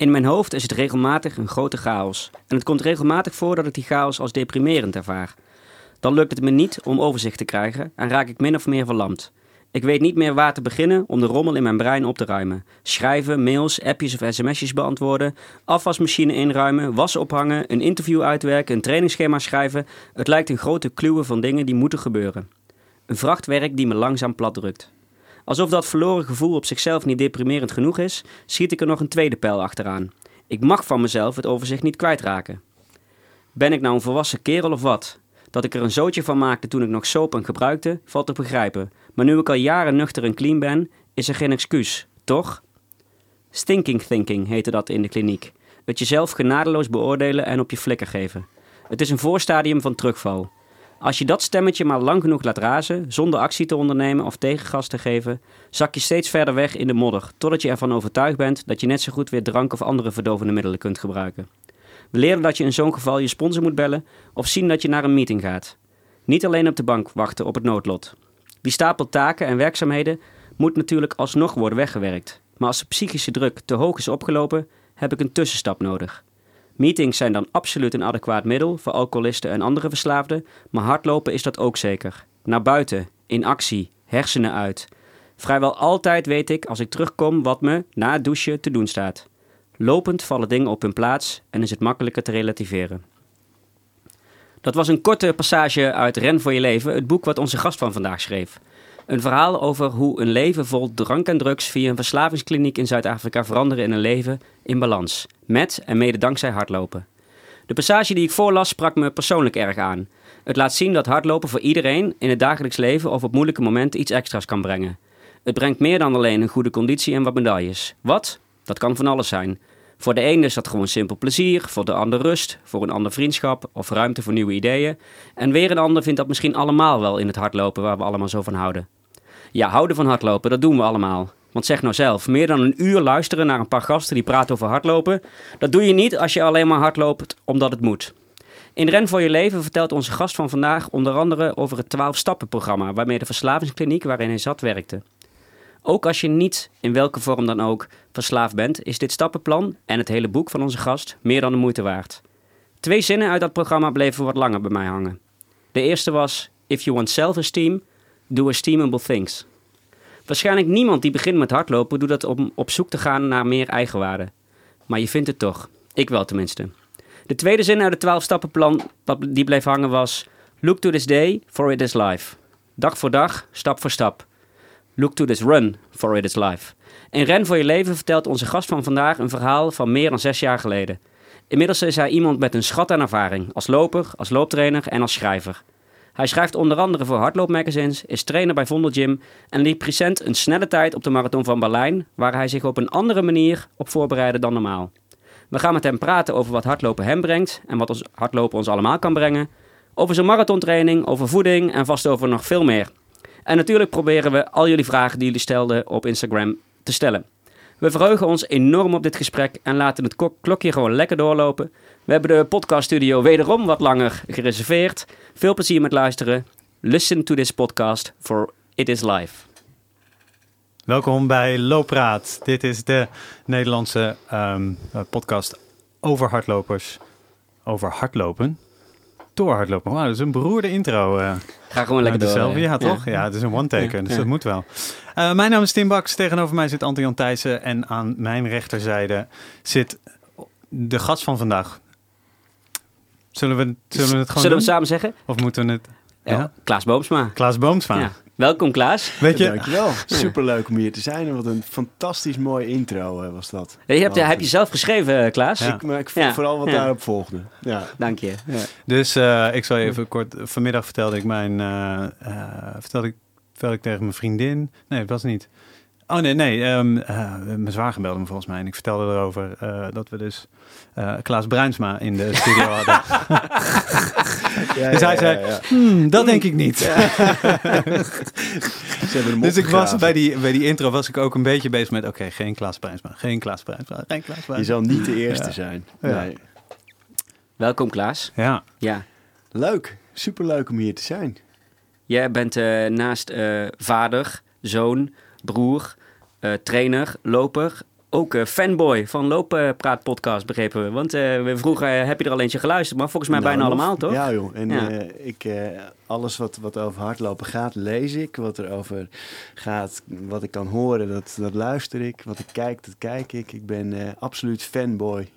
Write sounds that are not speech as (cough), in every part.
In mijn hoofd is het regelmatig een grote chaos. En het komt regelmatig voor dat ik die chaos als deprimerend ervaar. Dan lukt het me niet om overzicht te krijgen en raak ik min of meer verlamd. Ik weet niet meer waar te beginnen om de rommel in mijn brein op te ruimen. Schrijven, mails, appjes of sms'jes beantwoorden, afwasmachine inruimen, was ophangen, een interview uitwerken, een trainingsschema schrijven. Het lijkt een grote kluwe van dingen die moeten gebeuren. Een vrachtwerk die me langzaam platdrukt. Alsof dat verloren gevoel op zichzelf niet deprimerend genoeg is, schiet ik er nog een tweede pijl achteraan. Ik mag van mezelf het overzicht niet kwijtraken. Ben ik nou een volwassen kerel of wat? Dat ik er een zootje van maakte toen ik nog soap gebruikte, valt te begrijpen. Maar nu ik al jaren nuchter en clean ben, is er geen excuus, toch? Stinking thinking heette dat in de kliniek. Het jezelf genadeloos beoordelen en op je flikker geven. Het is een voorstadium van terugval. Als je dat stemmetje maar lang genoeg laat razen, zonder actie te ondernemen of tegengas te geven, zak je steeds verder weg in de modder, totdat je ervan overtuigd bent dat je net zo goed weer drank of andere verdovende middelen kunt gebruiken. We leren dat je in zo'n geval je sponsor moet bellen of zien dat je naar een meeting gaat. Niet alleen op de bank wachten op het noodlot. Die stapel taken en werkzaamheden moet natuurlijk alsnog worden weggewerkt. Maar als de psychische druk te hoog is opgelopen, heb ik een tussenstap nodig. Meetings zijn dan absoluut een adequaat middel voor alcoholisten en andere verslaafden, maar hardlopen is dat ook zeker. Naar buiten, in actie, hersenen uit. Vrijwel altijd weet ik als ik terugkom wat me na het douchen te doen staat. Lopend vallen dingen op hun plaats en is het makkelijker te relativeren. Dat was een korte passage uit Ren voor je leven, het boek wat onze gast van vandaag schreef. Een verhaal over hoe een leven vol drank en drugs via een verslavingskliniek in Zuid-Afrika veranderen in een leven in balans. Met en mede dankzij hardlopen. De passage die ik voorlas sprak me persoonlijk erg aan. Het laat zien dat hardlopen voor iedereen in het dagelijks leven of op moeilijke momenten iets extra's kan brengen. Het brengt meer dan alleen een goede conditie en wat medailles. Wat? Dat kan van alles zijn. Voor de ene is dat gewoon simpel plezier, voor de ander rust, voor een ander vriendschap of ruimte voor nieuwe ideeën. En weer een ander vindt dat misschien allemaal wel in het hardlopen waar we allemaal zo van houden. Ja, houden van hardlopen, dat doen we allemaal. Want zeg nou zelf, meer dan een uur luisteren naar een paar gasten die praten over hardlopen, dat doe je niet als je alleen maar hardloopt omdat het moet. In Ren voor je leven vertelt onze gast van vandaag onder andere over het 12-stappen-programma waarmee de verslavingskliniek waarin hij zat werkte. Ook als je niet, in welke vorm dan ook, verslaafd bent, is dit stappenplan en het hele boek van onze gast meer dan de moeite waard. Twee zinnen uit dat programma bleven wat langer bij mij hangen. De eerste was: If you want self-esteem, do esteemable things. Waarschijnlijk niemand die begint met hardlopen doet dat om op zoek te gaan naar meer eigenwaarde. Maar je vindt het toch. Ik wel tenminste. De tweede zin uit het 12-stappenplan die bleef hangen was: Look to this day, for it is life. Dag voor dag, stap voor stap. Look to this run, for it is life. In Ren voor je leven vertelt onze gast van vandaag een verhaal van meer dan zes jaar geleden. Inmiddels is hij iemand met een schat aan ervaring, als loper, als looptrainer en als schrijver. Hij schrijft onder andere voor hardloopmagazines, is trainer bij Vondel Gym en liep recent een snelle tijd op de marathon van Berlijn, waar hij zich op een andere manier op voorbereidde dan normaal. We gaan met hem praten over wat hardlopen hem brengt en wat ons hardlopen ons allemaal kan brengen, over zijn marathontraining, over voeding en vast over nog veel meer. En natuurlijk proberen we al jullie vragen die jullie stelden op Instagram te stellen. We verheugen ons enorm op dit gesprek en laten het klokje gewoon lekker doorlopen. We hebben de podcaststudio wederom wat langer gereserveerd. Veel plezier met luisteren. Listen to this podcast for it is live. Welkom bij Loopraad. Dit is de Nederlandse um, podcast over hardlopers. Over hardlopen door hardlopen. Wauw, dat is een beroerde intro. Uh, Ga gewoon lekker door. Dezelfde, ja, toch? Ja. het is een one-taker, dus dat moet wel. Uh, mijn naam is Tim Baks. Tegenover mij zit Anton-Jan Thijssen. En aan mijn rechterzijde zit de gast van vandaag. Zullen we, zullen we het gewoon Zullen we samen zeggen? Of moeten we het... Ja, Klaas Boomsma. Klaas Boomsma. Welkom Klaas. Weet je, Dankjewel. Superleuk om hier te zijn. En wat een fantastisch mooi intro uh, was dat. je hebt, heb je zelf geschreven, uh, Klaas? Ik, maar ik ja. vooral wat daarop volgde. Ja. Dank je. Dus uh, ik zal je even kort... Vanmiddag vertelde ik mijn... vertelde, ik, vertelde ik tegen mijn vriendin... Nee, dat was niet. Oh nee, nee. Um, mijn zwager belde me volgens mij. En ik vertelde erover dat we dus Klaas Bruinsma in de studio hadden. (laughs) ja, dus hij zei, hmm, dat denk ik niet. dus ik was bij die, bij die intro was ik ook een beetje bezig met, oké, geen Klaas Bruinsma, geen Klaas Bruinsma, geen Klaas Bruinsma. Je zal niet de eerste zijn. Nee. Welkom Klaas. Ja. ja. Leuk, superleuk om hier te zijn. Jij bent uh, naast uh, vader, zoon, broer, uh, trainer, loper, ook eh, fanboy van Looppraat Podcast, begrepen we. Want eh, we vroegen, heb je er al eentje geluisterd? Maar volgens mij Nou, bijna allemaal, toch? Ja, joh. En Ja. ik, alles wat, wat over hardlopen gaat, lees ik. Wat er over gaat, wat ik kan horen, dat, dat luister ik. Wat ik kijk, dat kijk ik. Ik ben absoluut fanboy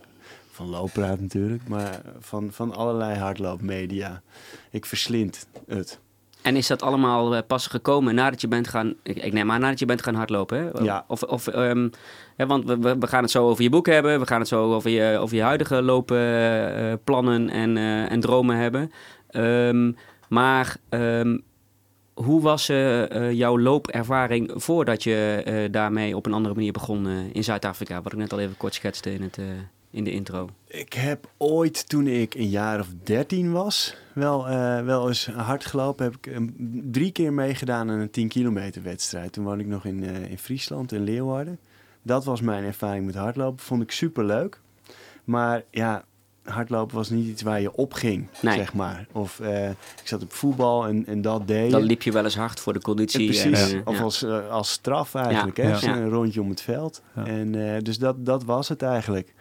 van Looppraat natuurlijk. Maar van, van allerlei hardloopmedia. Ik verslind het. En is dat allemaal eh, pas gekomen nadat je bent gaan... Ik, neem aan nadat je bent gaan hardlopen, hè? Ja. Of, of, ehm, hè, want we, we gaan het zo over je boek hebben. We gaan het zo over je, over je huidige loopplannen en, eh, en dromen hebben. Ehm, maar ehm, hoe was eh, eh, jouw loopervaring voordat je eh, daarmee op een andere manier begon eh, in Zuid-Afrika? Wat ik net al even kort schetste in, het, eh, in de intro. Ik heb ooit, toen ik een jaar of dertien was, wel, eh, wel eens hard gelopen. Heb ik eh, drie keer meegedaan aan een 10 kilometer wedstrijd. Toen woonde ik nog in, eh, in Friesland, in Leeuwarden. Dat was mijn ervaring met hardlopen. Vond ik super leuk. Maar ja, hardlopen was niet iets waar je op ging, Nee. zeg maar. Of eh, ik zat op voetbal en, en dat deed. Dan liep je wel eens hard voor de conditie. Precies, en, of ja. als, als straf eigenlijk. Ja, Hè? ja. Dus Een rondje om het veld. Ja. En, eh, dus dat, dat was het eigenlijk.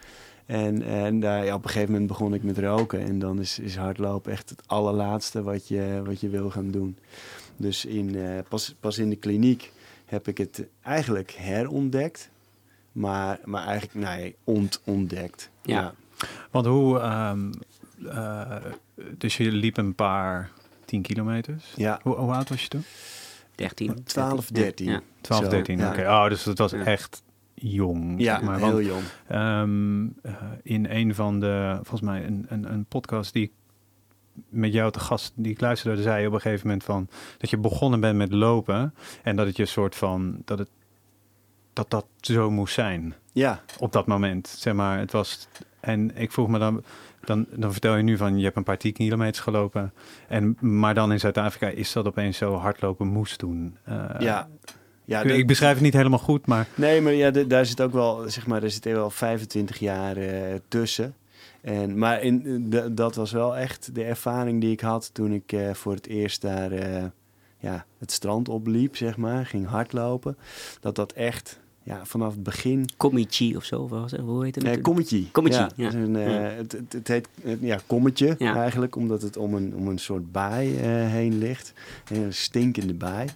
En, en daar, ja, op een gegeven moment begon ik met roken. En dan is, is hardlopen echt het allerlaatste wat je, wat je wil gaan doen. Dus in, eh, pas, pas in de kliniek heb ik het eigenlijk herontdekt. Maar, maar eigenlijk, nee, ontontdekt. Ja. Want hoe... ehm, eh, dus je liep een paar 10 kilometers. Ja, Hoe, hoe oud was je toen? 13. 12, 13. Ja. 12, Zo, 13. ja. Oké, oh, dus dat was Ja. echt jong. Ja, zeg maar. heel jong. ehm, eh, in een van de, volgens mij, een, een, een podcast die ik met jou te gast, die ik luisterde, zei je op een gegeven moment van dat je begonnen bent met lopen en dat het je soort van dat het dat dat zo moest zijn Ja, op dat moment. Zeg maar, het was en ik vroeg me dan. Dan, dan vertel je nu van je hebt een paar 10 kilometers gelopen. En, maar dan in Zuid-Afrika is dat opeens zo hardlopen moest doen. Eh, ja. Ja ik, dat- ik beschrijf het niet helemaal goed, maar Nee, maar ja, daar zit ook wel, zeg maar, er zitten wel 25 jaar eh, tussen. En, maar in, d- dat was wel echt de ervaring die ik had toen ik eh, voor het eerst daar eh, ja, het strand opliep, zeg maar. Ging hardlopen. Dat dat echt ja, vanaf het begin... Komichi of zo, of was het? hoe heet het? Nee, kommetje. Kommetje, Ja, ja. het is een, eh. Het, het, het heet eh, ja, kommetje Ja. eigenlijk, omdat het om een, om een soort baai eh, heen ligt. Een stinkende baai.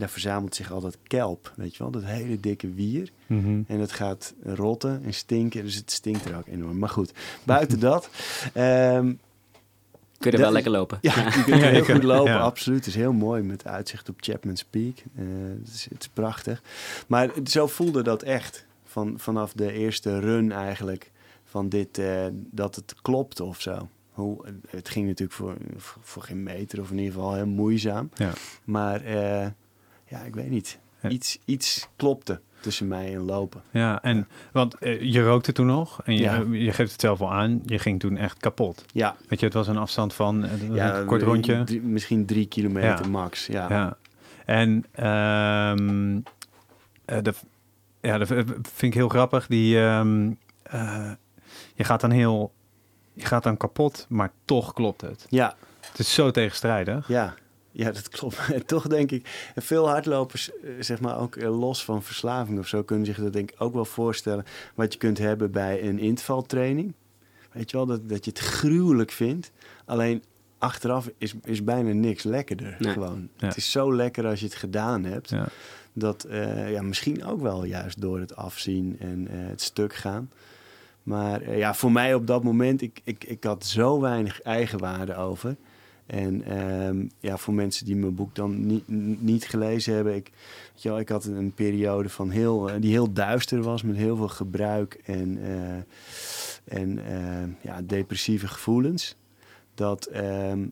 Daar verzamelt zich altijd kelp, weet je wel. Dat hele dikke wier. mhm. En het gaat rotten en stinken. Dus het stinkt er ook enorm. Maar goed, buiten (laughs) dat. ehm, Kun je er Dat- wel lekker lopen. ja, je kunt Ja, heel goed lopen, ja. absoluut. Het is heel mooi met uitzicht op Chapman's Peak. Eh, het, is, het is prachtig. Maar zo voelde dat echt. Van, vanaf de eerste run eigenlijk. Van dit, eh, dat het klopt of zo. Hoe, het ging natuurlijk voor, voor geen meter of in ieder geval heel moeizaam. Ja. Maar eh, ja, ik weet niet. Iets, iets klopte tussen mij en lopen. Ja, en want eh, je rookte toen nog en je, Ja. je geeft het zelf al aan, je ging toen echt kapot. Ja, Weet je, het was een afstand van eh, ja een kort rondje. drie- misschien drie kilometer max. Ja. Ja. En ehm eh, dat, ja, dat vind ik heel grappig. Die, ehm, eh, je gaat dan heel, je gaat dan kapot, maar toch klopt het. ja. Het is zo tegenstrijdig. Ja, ja, dat klopt. (laughs) En toch denk ik, en veel hardlopers, eh, zeg maar ook eh, los van verslaving of zo, kunnen zich dat denk ik ook wel voorstellen. Wat je kunt hebben bij een intervaltraining. Weet je wel, dat, dat je het gruwelijk vindt. Alleen achteraf is, is bijna niks lekkerder. Nee. Gewoon. Ja. Het is zo lekker als je het gedaan hebt. Ja. Dat eh, ja, misschien ook wel juist door het afzien en eh, het stuk gaan. Maar ja, voor mij op dat moment, ik, ik, ik had zo weinig eigenwaarde over. En ehm, ja, voor mensen die mijn boek dan niet, niet gelezen hebben, ik, ik had een periode van heel, eh, die heel duister was, met heel veel gebruik en, eh, en eh, ja, depressieve gevoelens. Dat, ehm,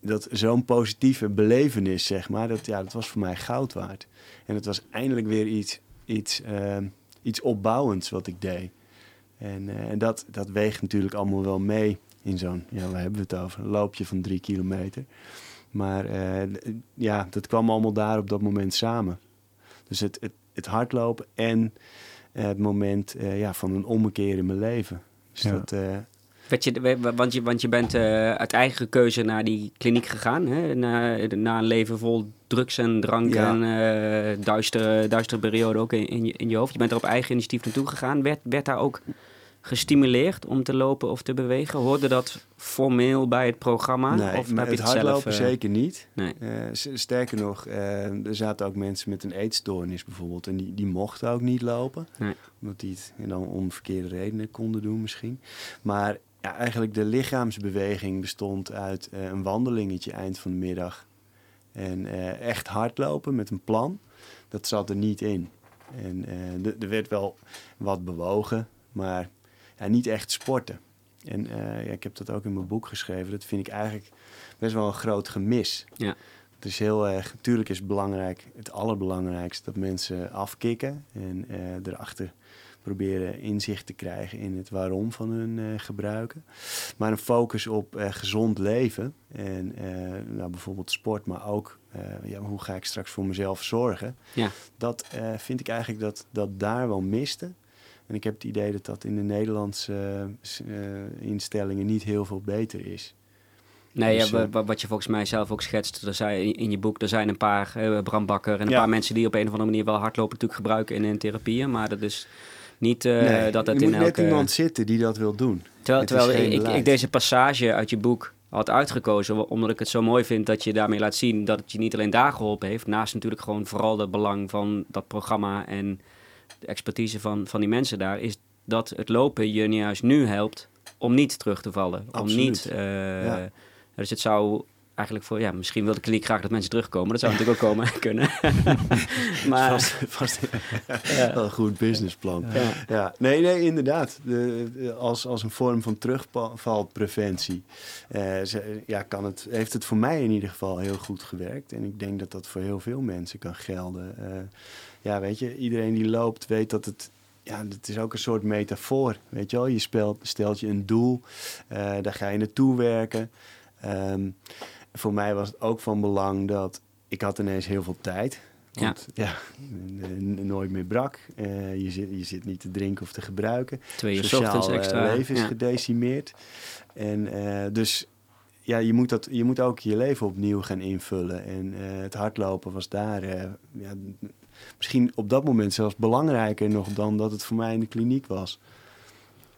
dat zo'n positieve belevenis, zeg maar, dat, ja, dat was voor mij goud waard. En het was eindelijk weer iets, iets, ehm, iets opbouwends wat ik deed. En, en dat, dat weegt natuurlijk allemaal wel mee in zo'n, ja, waar hebben we het over? Een loopje van drie kilometer. Maar eh, ja, dat kwam allemaal daar op dat moment samen. Dus het, het, het hardlopen en eh, het moment eh, ja, van een ommekeer in mijn leven. Dus Ja. dat, eh, je, want, je, want je bent eh, uit eigen keuze naar die kliniek gegaan. Hè? Na, na een leven vol drugs en drank Ja. en eh duistere, duistere periode ook in, in, je, in je hoofd. Je bent er op eigen initiatief naartoe gegaan. Werd, werd daar ook gestimuleerd om te lopen of te bewegen? Hoorde dat formeel bij het programma? nee, of heb je het het zelf... hardlopen eh, zeker niet. Nee. Eh, sterker nog, eh, er zaten ook mensen met een eetstoornis bijvoorbeeld. En die, die mochten ook niet lopen. Nee. Omdat die het en dan om verkeerde redenen konden doen misschien. Maar ja, eigenlijk de lichaamsbeweging bestond uit een wandelingetje eind van de middag. En echt hardlopen met een plan. Dat zat er niet in. En er werd wel wat bewogen, maar ja, niet echt sporten. En eh, ja, ik heb dat ook in mijn boek geschreven. Dat vind ik eigenlijk best wel een groot gemis. Ja. Het is heel erg, natuurlijk is het belangrijk, het allerbelangrijkste, dat mensen afkicken en eh, erachter proberen inzicht te krijgen in het waarom van hun eh, gebruiken. Maar een focus op gezond leven en nou, bijvoorbeeld sport, maar ook ja, hoe ga ik straks voor mezelf zorgen. Ja. Dat vind ik eigenlijk dat, dat daar wel miste. En ik heb het idee dat dat in de Nederlandse eh, instellingen niet heel veel beter is. Nee, Dus, ja, eh, wa- wa- wat je volgens mij zelf ook schetst, er zijn, in- je boek, er zijn een paar, eh Bram Bakker en een Ja. paar mensen die op een of andere manier wel hardlopen natuurlijk gebruiken in hun therapieën, maar dat is niet Nee, dat het in moet net elke... iemand zitten die dat wil doen. Terwijl, ik, deze passage uit je boek had uitgekozen, omdat ik het zo mooi vind dat je daarmee laat zien dat het je niet alleen daar geholpen heeft, naast natuurlijk gewoon vooral het belang van dat programma en de expertise van, van die mensen daar, is dat het lopen je juist nu helpt om niet terug te vallen. Om niet, eh, Ja. Dus het zou eigenlijk voor, ja, misschien wil de kliniek graag dat mensen terugkomen. Dat zou natuurlijk ook komen (laughs) kunnen. (laughs) maar, vast, vast (laughs) ja. een goed businessplan. Ja. Ja, nee, nee, inderdaad. De, de- als, als een vorm van terugvalpreventie ze- ja, kan het, heeft het voor mij in ieder geval heel goed gewerkt. En ik denk dat dat voor heel veel mensen kan gelden. Eh, ja, weet je, iedereen die loopt weet dat het... Ja, het is ook een soort metafoor, weet je wel. Je speelt, stelt je een doel, eh, daar ga je naartoe werken. Ehm, voor mij was het ook van belang dat ik had ineens heel veel tijd. Ja. Want ja, nooit meer brak. Eh, je, zit, je zit niet te drinken of te gebruiken. twee uur Sociaal eh, extra. leven is ja. gedecimeerd. En dus ja, je moet, dat, je moet ook je leven opnieuw gaan invullen. En het hardlopen was daar ja, misschien op dat moment zelfs belangrijker nog dan dat het voor mij in de kliniek was.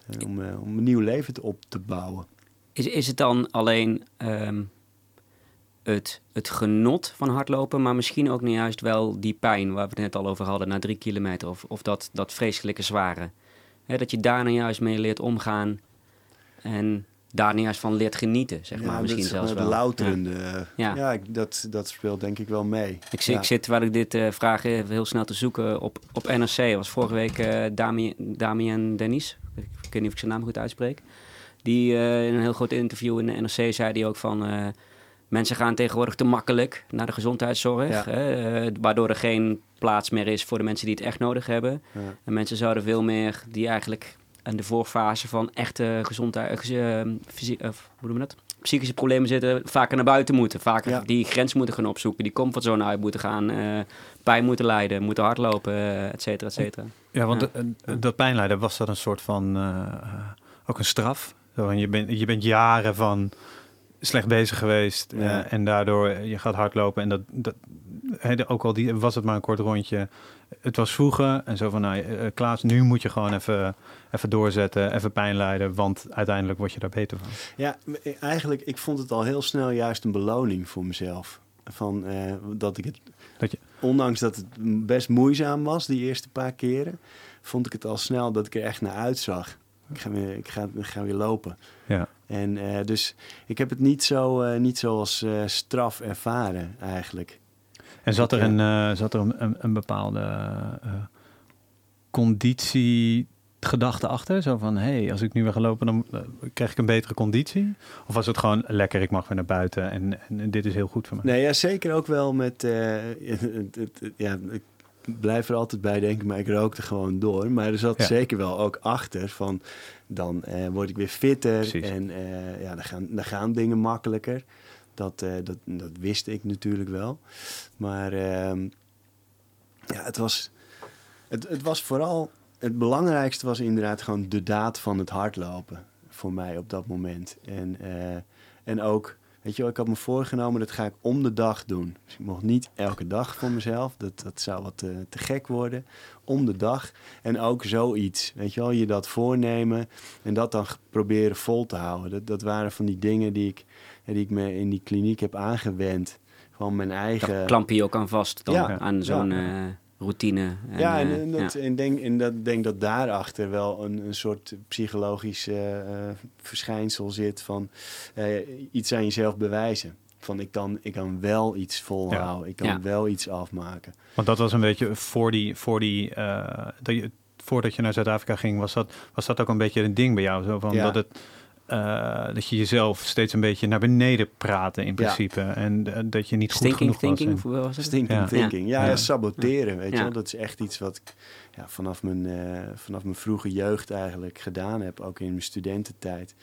Eh, om, eh, om een nieuw leven op te bouwen. Is, is het dan alleen ehm, het, het genot van hardlopen, maar misschien ook niet juist wel die pijn waar we het net al over hadden, na drie kilometer, of, of dat, dat vreselijke zware? Dat je daar nou juist mee leert omgaan en daar juist van leert genieten, zeg maar. Misschien zelfs wel. louterende. eh, Ja. Ja, ik- dat, dat speelt denk ik wel mee. Ik, zit, ik zit, terwijl ik dit eh, vraag even heel snel te zoeken, op, op NRC. was vorige week eh Dami, Damien Dennis. Ik weet niet of ik zijn naam goed uitspreek. Die eh, in een heel groot interview in de NRC zei die ook van... eh, mensen gaan tegenwoordig te makkelijk naar de gezondheidszorg. Eh, waardoor er geen plaats meer is voor de mensen die het echt nodig hebben. En mensen zouden veel meer die eigenlijk in de voorfase van echte gezondheid, eh, gez- eh, fysie- eh, hoe noemen we dat? Psychische problemen zitten, vaker naar buiten moeten. Vaker Ja. die grens moeten gaan opzoeken, die comfortzone uit moeten gaan, eh, pijn moeten lijden, moeten hardlopen, et cetera, et cetera. Ja, want Ja. dat pijnlijden, was dat een soort van, ook een straf? Zo, je, bent, je bent jaren van slecht bezig geweest eh, Ja. en daardoor je gaat hardlopen en dat, dat ook al die, was het maar een kort rondje, het was vroeger en zo van, nou, eh, Klaas, nu moet je gewoon even, even doorzetten, even pijn lijden, want uiteindelijk word je daar beter van. Ja, m- eigenlijk, ik vond het al heel snel juist een beloning voor mezelf. Van, eh, dat ik het, Dat je- ondanks dat het best moeizaam was, die eerste paar keren, vond ik het al snel dat ik er echt naar uitzag. Ik ga weer, ik ga, ik ga weer lopen. Ja. En eh, dus ik heb het niet zo, eh, niet zo als eh, straf ervaren eigenlijk. En zat er Ja. een, eh, zat er een, een, een bepaalde eh conditie gedachte achter? Zo van, hé, hey, als ik nu weer ga lopen, dan eh, krijg ik een betere conditie? Of was het gewoon lekker, ik mag weer naar buiten en, en dit is heel goed voor mij? Nee, ja, zeker ook wel met... (laughs) ja, ik blijf er altijd bij denken, maar ik rookte gewoon door. Maar er zat Ja. zeker wel ook achter van... dan word ik weer fitter Precies. en ja, dan, gaan, dan gaan dingen makkelijker. Dat, eh, dat, dat wist ik natuurlijk wel. Maar ehm, ja, het was, het, het was vooral... Het belangrijkste was inderdaad gewoon de daad van het hardlopen. voor mij op dat moment. En, eh, en ook, weet je wel, ik had me voorgenomen, dat ga ik om de dag doen. Dus ik mocht niet elke dag voor mezelf, dat, dat zou wat te, te gek worden. Om de dag. En ook zoiets, weet je wel, je dat voornemen en dat dan proberen vol te houden. Dat, dat waren van die dingen die ik, die ik me in die kliniek heb aangewend. Van mijn eigen... Daar klamp je ook aan vast dan, Ja, aan zo'n ja. eh, routine. En, ja, en, eh, en, dat, ja. en denk, en dat denk dat daarachter wel een, een soort psychologisch eh, verschijnsel zit van eh, iets aan jezelf bewijzen. Van ik kan, ik kan wel iets volhouden, ik kan Ja. wel iets afmaken. Want dat was een beetje voor die, voor die eh, dat je, voordat je naar Zuid-Afrika ging, was dat, was dat ook een beetje een ding bij jou? Zo van Ja. dat, het, eh, dat je jezelf steeds een beetje naar beneden praatte in principe. En eh, dat je niet goed Stinking genoeg thinking, was. het? Stinking Ja. thinking. Ja, Ja. ja, saboteren, weet je wel. Dat is echt iets wat ik ja, vanaf, mijn, eh, vanaf mijn vroege jeugd eigenlijk gedaan heb. Ook in mijn studententijd.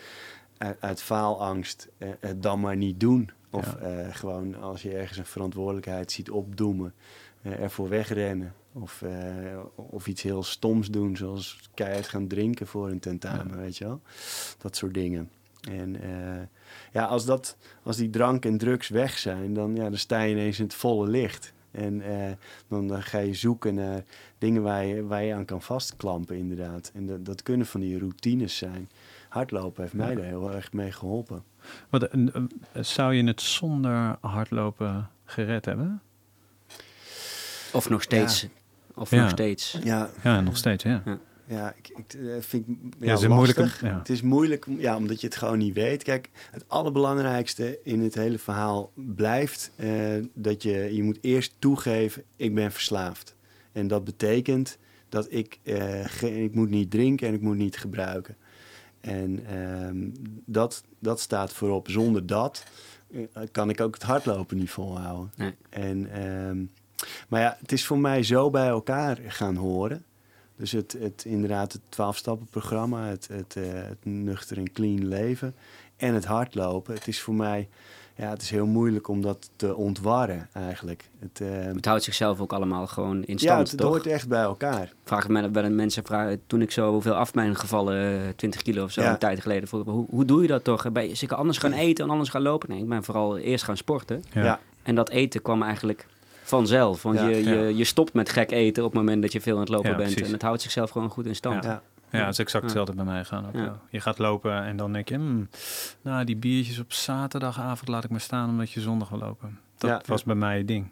Uit, uit faalangst eh, het dan maar niet doen. Of Ja. eh, gewoon als je ergens een verantwoordelijkheid ziet opdoemen, ervoor wegrennen. Of, eh, of iets heel stoms doen, zoals keihard gaan drinken voor een tentamen, weet je wel. Dat soort dingen. En eh, ja, als, dat, als die drank en drugs weg zijn, dan, ja, dan sta je ineens in het volle licht. En eh, dan, dan ga je zoeken naar dingen waar je, waar je aan kan vastklampen, inderdaad. En dat, dat kunnen van die routines zijn. Hardlopen heeft mij daar heel erg mee geholpen. Wat, eh, eh, zou je het zonder hardlopen gered hebben? Of nog steeds. Of Ja. nog steeds. Ja, Ja, nog steeds, ja. ja ik, ik eh, vind ja, Ja, het is moeilijke- ja. Het is moeilijk, ja, omdat je het gewoon niet weet. Kijk, het allerbelangrijkste in het hele verhaal blijft eh, dat je, je moet eerst toegeven, ik ben verslaafd. En dat betekent dat ik, eh, ik moet niet drinken en ik moet niet gebruiken. En ehm, dat, dat staat voorop. Zonder dat kan ik ook het hardlopen niet volhouden. Nee. En, ehm, maar ja, het is voor mij zo bij elkaar gaan horen. Dus het, het inderdaad het 12-stappen-programma, het, het, eh, het nuchter en clean leven en het hardlopen. Het is voor mij, ja, het is heel moeilijk om dat te ontwarren eigenlijk. Het, ehm, Het houdt zichzelf ook allemaal gewoon in ja, stand, het, het toch? hoort echt bij elkaar. Vraag ik me bij de mensen toen ik zo hoeveel af ben gevallen, eh, 20 kilo of zo, Ja. een tijd geleden. vroeg ik hoe, hoe doe je dat toch? Ben je zeker anders gaan eten en anders gaan lopen? Nee, ik ben vooral eerst gaan sporten. Ja. Ja. En dat eten kwam eigenlijk vanzelf. Want Ja. je, je, Ja. je stopt met gek eten op het moment dat je veel aan het lopen Ja, bent. precies. En het houdt zichzelf gewoon goed in stand. Ja. Ja, dat is exact Ja. hetzelfde bij mij gaan ook. Ja. ja. Je gaat lopen en dan denk je, hmm, nou die biertjes op zaterdagavond laat ik maar staan omdat je zondag wil lopen. Dat Ja. was bij mij het ding.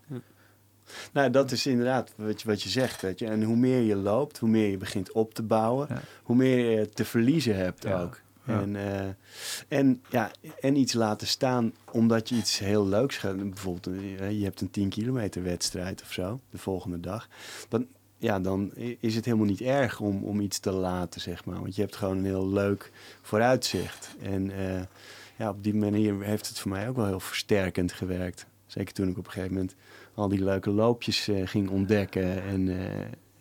Nou, dat is inderdaad wat je, wat je zegt. Weet je. En hoe meer je loopt, hoe meer je begint op te bouwen, Ja. hoe meer je te verliezen hebt Ja. ook. En, eh, en, ja, en iets laten staan omdat je iets heel leuks gaat. Bijvoorbeeld, eh, je hebt een 10 kilometer wedstrijd of zo, de volgende dag. Dan, ja, dan is het helemaal niet erg om, om iets te laten, zeg maar. Want je hebt gewoon een heel leuk vooruitzicht. En eh, ja, op die manier heeft het voor mij ook wel heel versterkend gewerkt. Zeker toen ik op een gegeven moment al die leuke loopjes ging ontdekken. En,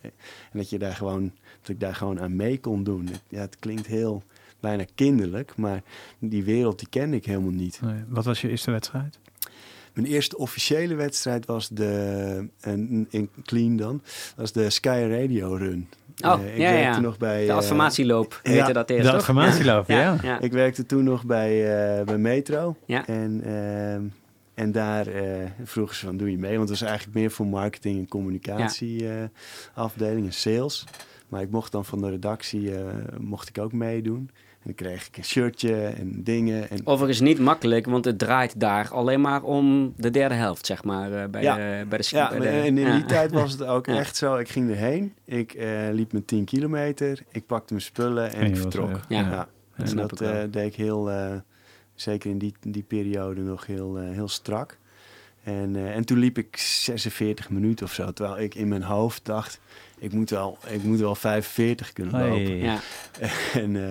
en dat, je daar gewoon, dat ik daar gewoon aan mee kon doen. Ja, het klinkt heel bijna kinderlijk, maar die wereld die kende ik helemaal niet. Nee. Wat was je eerste wedstrijd? Mijn eerste officiële wedstrijd was de, en, in Clean dan, was de Sky Radio Run. Oh, Eh, ik ja, werkte ja. nog bij... De eh, affirmatieloop ja, heette dat eerst, de toch? affirmatieloop, ja. ja. ja. Ik werkte toen nog bij, eh, bij Metro. Ja. En, ehm, en daar eh, vroegen ze van, doe je mee? Want het was eigenlijk meer voor marketing en communicatie eh, afdeling en sales. Maar ik mocht dan van de redactie, eh, mocht ik ook meedoen. En dan kreeg ik een shirtje en dingen. En, Overigens niet makkelijk, want het draait daar alleen maar om de derde helft, zeg maar, eh, bij, Ja. de, bij de ja, bij de- en in die ja. tijd was het (laughs) ook Ja. echt zo. Ik ging erheen, ik eh, liep mijn 10 kilometer, ik pakte mijn spullen en En ik vertrok. Ja. Ja. En dat ik eh, deed ik heel, eh, zeker in die, die periode nog heel, heel strak. En, eh, en toen liep ik 46 minuten of zo. Terwijl ik in mijn hoofd dacht, ik moet wel, ik moet wel 45 kunnen lopen. Hey. Ja. (laughs) En, eh,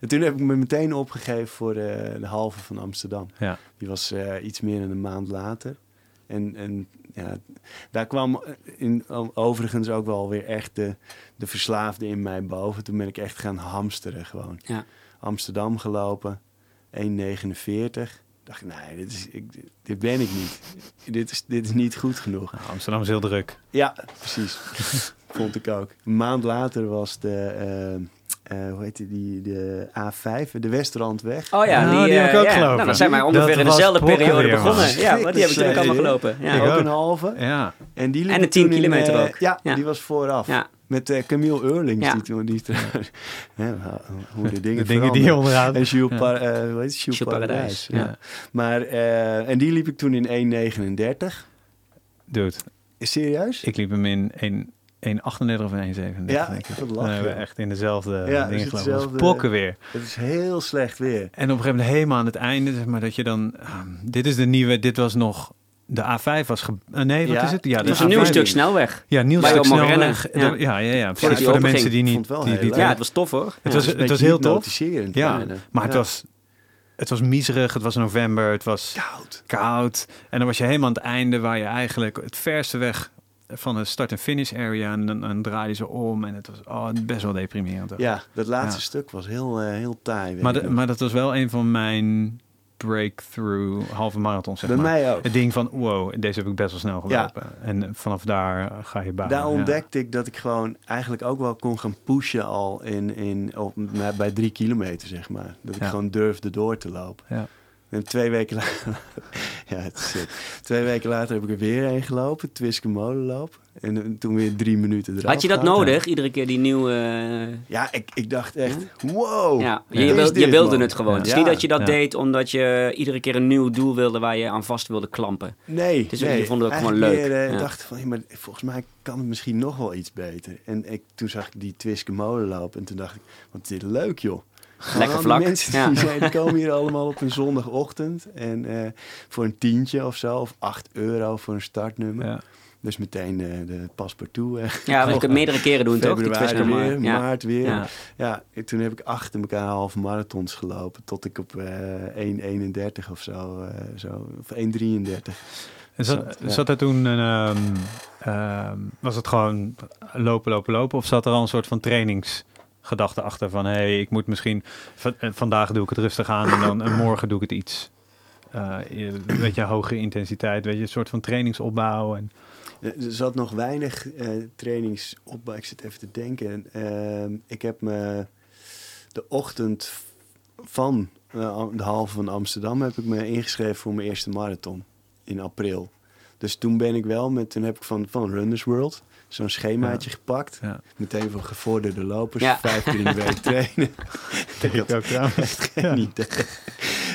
en toen heb ik me meteen opgegeven voor de, de halve van Amsterdam. Ja. Die was eh, iets meer dan een maand later. En, en ja, daar kwam in, overigens ook wel weer echt de, de verslaafde in mij boven. Toen ben ik echt gaan hamsteren gewoon. Ja. Amsterdam gelopen, 1,49. Dacht ik, nee, dit, is, ik, dit ben ik niet. Dit is, dit is niet goed genoeg. Nou, Amsterdam is heel druk. Ja, precies. (laughs) Vond ik ook. Een maand later was de, eh, hoe heet die, die, de A5, de Westrandweg. Oh ja, Ja, die, die heb ik eh, ook ja. gelopen. Nou, dan zijn wij ongeveer Dat in was dezelfde periode begonnen. Ja, die heb ik natuurlijk allemaal gelopen. Ja. Ik ook ook. een halve. Ja, En, die liep En een 10 toen in, kilometer eh, ook. Ja, Ja. die was vooraf. Ja. Met eh, Camille Eurlings, Ja. die toen die (laughs) hoe de dingen de dingen die je onderhoudt. En Jules, Ja. Par, eh, hoe heet het? Jules Jules Paradijs. Ja. Maar, eh, en die liep ik toen in 1,39. Dude, Is serieus? ik liep hem in 1 1,38 of 1,37. Ja, ik. we echt in dezelfde Ja, dingen gelopen. Was pokken weer. Het is heel slecht weer. En op een gegeven moment helemaal aan het einde, zeg maar, dat je dan... ehm, dit is de nieuwe, dit was nog... De A5 was... Ge, eh, nee, wat Ja, is het? Ja, Het was een nieuw A5. stuk snelweg. Ja, nieuw stuk snelweg. Ja, ja, ja, ja. Voordat precies. die Voor de mensen ging. die niet... vond het wel die, die, heel Ja, het was tof hoor. Het was, het was heel tof. Ja, maar het was... Het was miserig, het was november, het was koud. koud. En dan was je helemaal aan het einde waar je eigenlijk het verste weg van de start- en finish area. En dan, dan draaide ze om en het was oh, best wel deprimerend. ook. Ja, dat laatste Ja. stuk was heel, eh, heel taai. maar, de- maar dat was wel een van mijn breakthrough halve marathon, zeg Bij maar. mij ook. Het ding van, wow, deze heb ik best wel snel gelopen. En vanaf daar eh, ga je bouwen. Daar ja. ontdekte ik dat ik gewoon eigenlijk ook wel kon gaan pushen al in, in, op, bij drie kilometer, zeg maar. Dat ik Ja. gewoon durfde door te lopen. Ja. En twee weken (laughs) later, ja, het is. Twee weken later heb ik er weer heen gelopen, Twiske molenloop. En eh, toen weer drie minuten eraf. Had je dat gehad. nodig? Iedere keer die nieuwe... eh, Ja, ik, ik dacht echt, wow. ja, je, wil- je wilde man? het gewoon. Het is niet dat je dat Ja. deed omdat je iedere keer een nieuw doel wilde waar je aan vast wilde klampen. Nee, Dus nee. je vond het ook gewoon leuk. Meer, eh, Ja. dacht van, ja, maar volgens mij kan het misschien nog wel iets beter. En ik, toen zag ik die Twiske molenloop en toen dacht ik, wat is dit leuk joh. Lekker al die vlak. mensen Ja. die, zijn, die komen hier allemaal op een zondagochtend. En eh, voor een tientje of zo, of 8 euro voor een startnummer. Ja. Dus meteen de, de paspartout. eh, Ja, want je kunt (laughs) meerdere keren doen toch? Die weer, maar. Ja. maart weer. Ja. Ja. en toen heb ik achter elkaar halve marathons gelopen. Tot ik op eh 1,31 of zo, eh, zo of 1,33. En zat, Zat, ja. zat er toen een, ehm, ehm, was het gewoon lopen, lopen, lopen? Of zat er al een soort van trainingsgedachte achter van, hé, hey, ik moet misschien, va- eh, vandaag doe ik het rustig aan en dan en morgen doe ik het iets, eh, je- weet je, hoge intensiteit, weet je, een soort van trainingsopbouw. En, Er zat nog weinig eh trainingsopbouw. Ik zit even te denken. Ehm, ik heb me de ochtend van eh, de halve van Amsterdam heb ik me ingeschreven voor mijn eerste marathon in april. Dus toen ben ik wel met, toen heb ik van, van Runners World zo'n schemaatje gepakt. ja. Meteen voor gevorderde lopers, Ja. vijf keer in de week (laughs) trainen. (laughs) ik had ook trouwens. geen idee.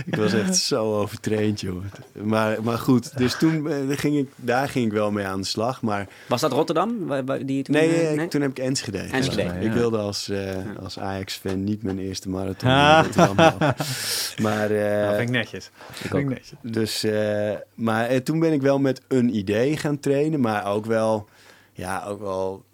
Ik was echt zo overtraind, joh. Maar, maar goed, dus toen eh, ging ik, daar ging ik wel mee aan de slag. Maar Was dat Rotterdam? Die toen, nee, eh, eh, toen heb ik Enschede. gedaan. Enschede, ja. Ik wilde als, eh, als Ajax-fan niet mijn eerste marathon in Ah. (laughs) Maar, eh, dat vind ik netjes. vind ik netjes. dus, eh, maar toen ben ik wel met een idee gaan trainen, maar ook wel, ja, ook wel,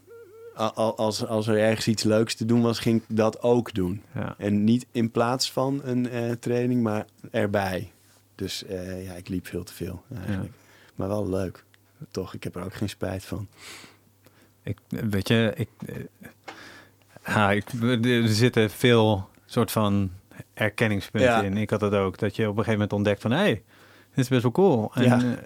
als, als er ergens iets leuks te doen was, ging ik dat ook doen. Ja. En niet in plaats van een eh, training, maar erbij. Dus eh, ja, ik liep veel te veel eigenlijk. Maar wel leuk. Toch, ik heb er ook geen spijt van. Ik, weet je, ik, eh, ja, ik, er zitten veel soort van erkenningspunten Ja. in. Ik had het ook, dat je op een gegeven moment ontdekt van, hé, hey, dit is best wel cool. En Ja.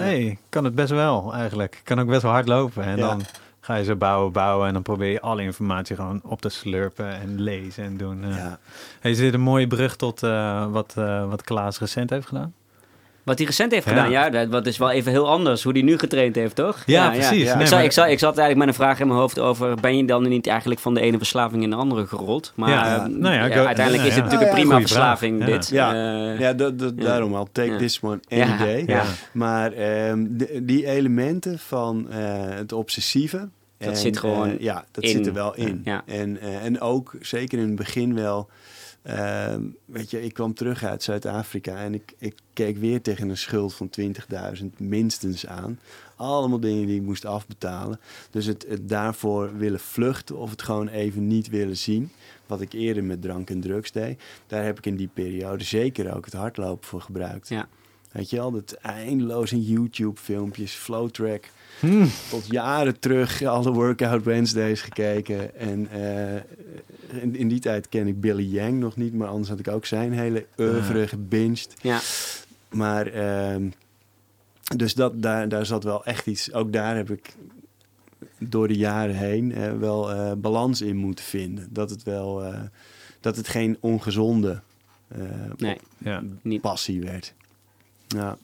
Hey, ik kan het best wel eigenlijk. Ik kan ook best wel hard lopen. En dan ga je zo bouwen, bouwen en dan probeer je alle informatie gewoon op te slurpen en lezen en doen. Ja. Hey, is dit een mooie brug tot eh, wat, eh, wat Klaas recent heeft gedaan? Wat hij recent heeft Ja. gedaan, ja, dat, dat is wel even heel anders hoe hij nu getraind heeft, toch? Ja, precies. ja. Nee, ik, zat, maar- ik, zat, ik zat eigenlijk met een vraag in mijn hoofd over... ben je dan niet eigenlijk van de ene verslaving in de andere gerold? Maar Ja, eh, nou ja, ja, go- uiteindelijk ja, is het ja. natuurlijk een ja, prima goeie verslaving, vraag. Ja. dit. Ja. Eh, Ja, Ja. daarom al. Take Ja. this one any Ja, day. ja. Maar ehm, de- die elementen van eh, het obsessieve... Dat zit gewoon ja, dat in. zit er wel in. Ja. En, eh, en ook, zeker in het begin wel... ehm, weet je, ik kwam terug uit Zuid-Afrika... en ik, ik keek weer tegen een schuld van 20.000 minstens aan. Allemaal dingen die ik moest afbetalen. Dus het, het daarvoor willen vluchten of het gewoon even niet willen zien... wat ik eerder met drank en drugs deed... daar heb ik in die periode zeker ook het hardlopen voor gebruikt. Ja. Weet je wel, dat eindeloze YouTube-filmpjes, Flowtrack. Hmm. Tot jaren terug alle Workout Wednesdays gekeken. En eh, in, in die tijd ken ik Billy Yang nog niet, maar anders had ik ook zijn hele oeuvre gebinged. ja. Maar, ehm, dus dat, daar, daar zat wel echt iets, ook daar heb ik door de jaren heen eh, wel eh, balans in moeten vinden. Dat het wel, dat het geen ongezonde Nee, Ja, niet. passie werd. Ja,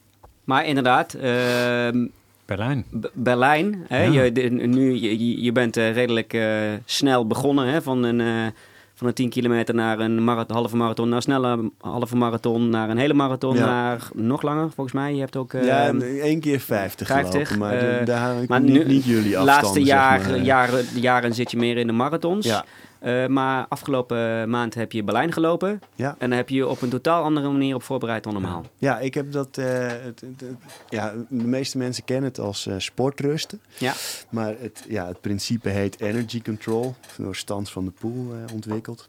Maar inderdaad, ehm, Berlijn. B- Berlijn. Hè? Ja. Je, de- nu, je, je bent eh, redelijk eh, snel begonnen hè? Van, een, eh, van een 10 kilometer naar een marath- halve marathon, naar een snelle halve marathon, naar een hele marathon, Ja. naar nog langer volgens mij. Je hebt ook eh, ja één keer 50, 50, gelopen, maar daar maar niet, nu- niet jullie de afstanden. laatste zeg jaar, maar. jaren, jaren zit je meer in de marathons. Ja, Eh, maar afgelopen maand heb je Berlijn gelopen. Ja. En daar heb je je op een totaal andere manier op voorbereid dan normaal. ja, ik heb dat... eh, het, het- het- ja, de meeste mensen kennen het als eh, sportrusten. Ja. Maar het, ja, het principe heet energy control. Door Stans van de Poel ontwikkeld.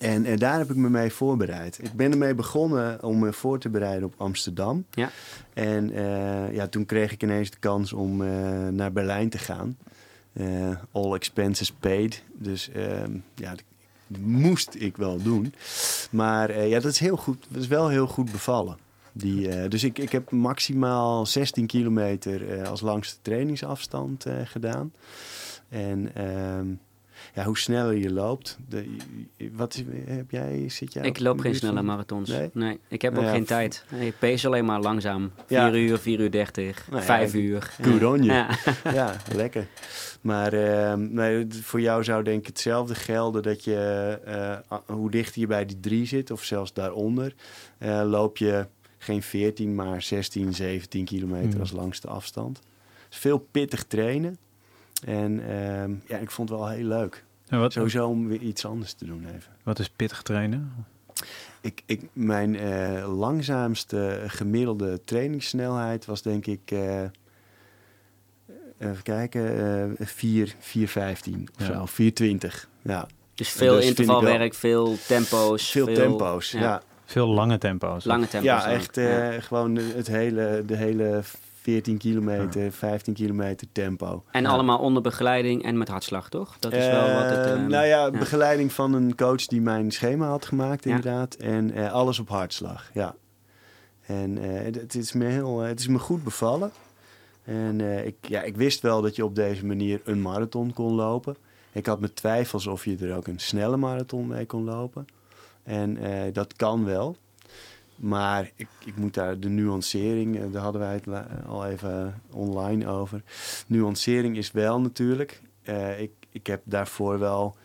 En, en daar heb ik me mee voorbereid. Ik ben ermee begonnen om me voor te bereiden op Amsterdam. Ja. En ja, toen kreeg ik ineens de kans om naar Berlijn te gaan. Eh, all expenses paid. Dus ehm, ja, dat moest ik wel doen. Maar eh, ja, dat is, heel goed, dat is wel heel goed bevallen. Die, eh, dus ik, ik heb maximaal 16 kilometer als langste trainingsafstand gedaan. En ehm, ja, hoe sneller je loopt, de, wat heb jij, zit jij Ik loop geen snelle van- marathons. Nee? Nee, ik heb Nou ook ja, geen tijd. Ik pace alleen maar langzaam. 4 Ja. uur, 4 uur 30, Nou ja, 5 uur. good on you. Ja. (laughs) Lekker. Maar ehm, nee, voor jou zou denk ik hetzelfde gelden dat je, a- hoe dichter je bij die drie zit, of zelfs daaronder, eh, loop je geen 14, maar 16, 17 kilometer Hmm. als langste afstand. Dus veel pittig trainen. En ehm, ja, ik vond het wel heel leuk. En wat, Sowieso om weer iets anders te doen even. wat is pittig trainen? Ik, ik, mijn eh, langzaamste gemiddelde trainingssnelheid was denk ik, eh, even kijken, eh 4, 415 of Ja. zo, 420. Ja, Dus veel Dus intervalwerk, veel tempo's. veel, tempo's. Ja, Veel lange tempo's. Lange tempo's. ja echt eh, gewoon het hele, de hele 14 kilometer, 15 kilometer tempo. En Ja. allemaal onder begeleiding en met hartslag, toch? Dat is wel wat het... Eh, ehm, nou ja, ja. begeleiding van een coach die mijn schema had gemaakt, Ja. inderdaad. En eh, alles op hartslag, ja. En eh, het, het is me heel, het is me goed bevallen. En eh, ik, ja, ik wist wel dat je op deze manier een marathon kon lopen. Ik had mijn twijfels of je er ook een snelle marathon mee kon lopen. En eh, dat kan wel. Maar ik, ik moet daar de nuancering, eh, daar hadden wij het la- al even online over. Nuancering is wel natuurlijk. eh, ik, ik heb daarvoor wel,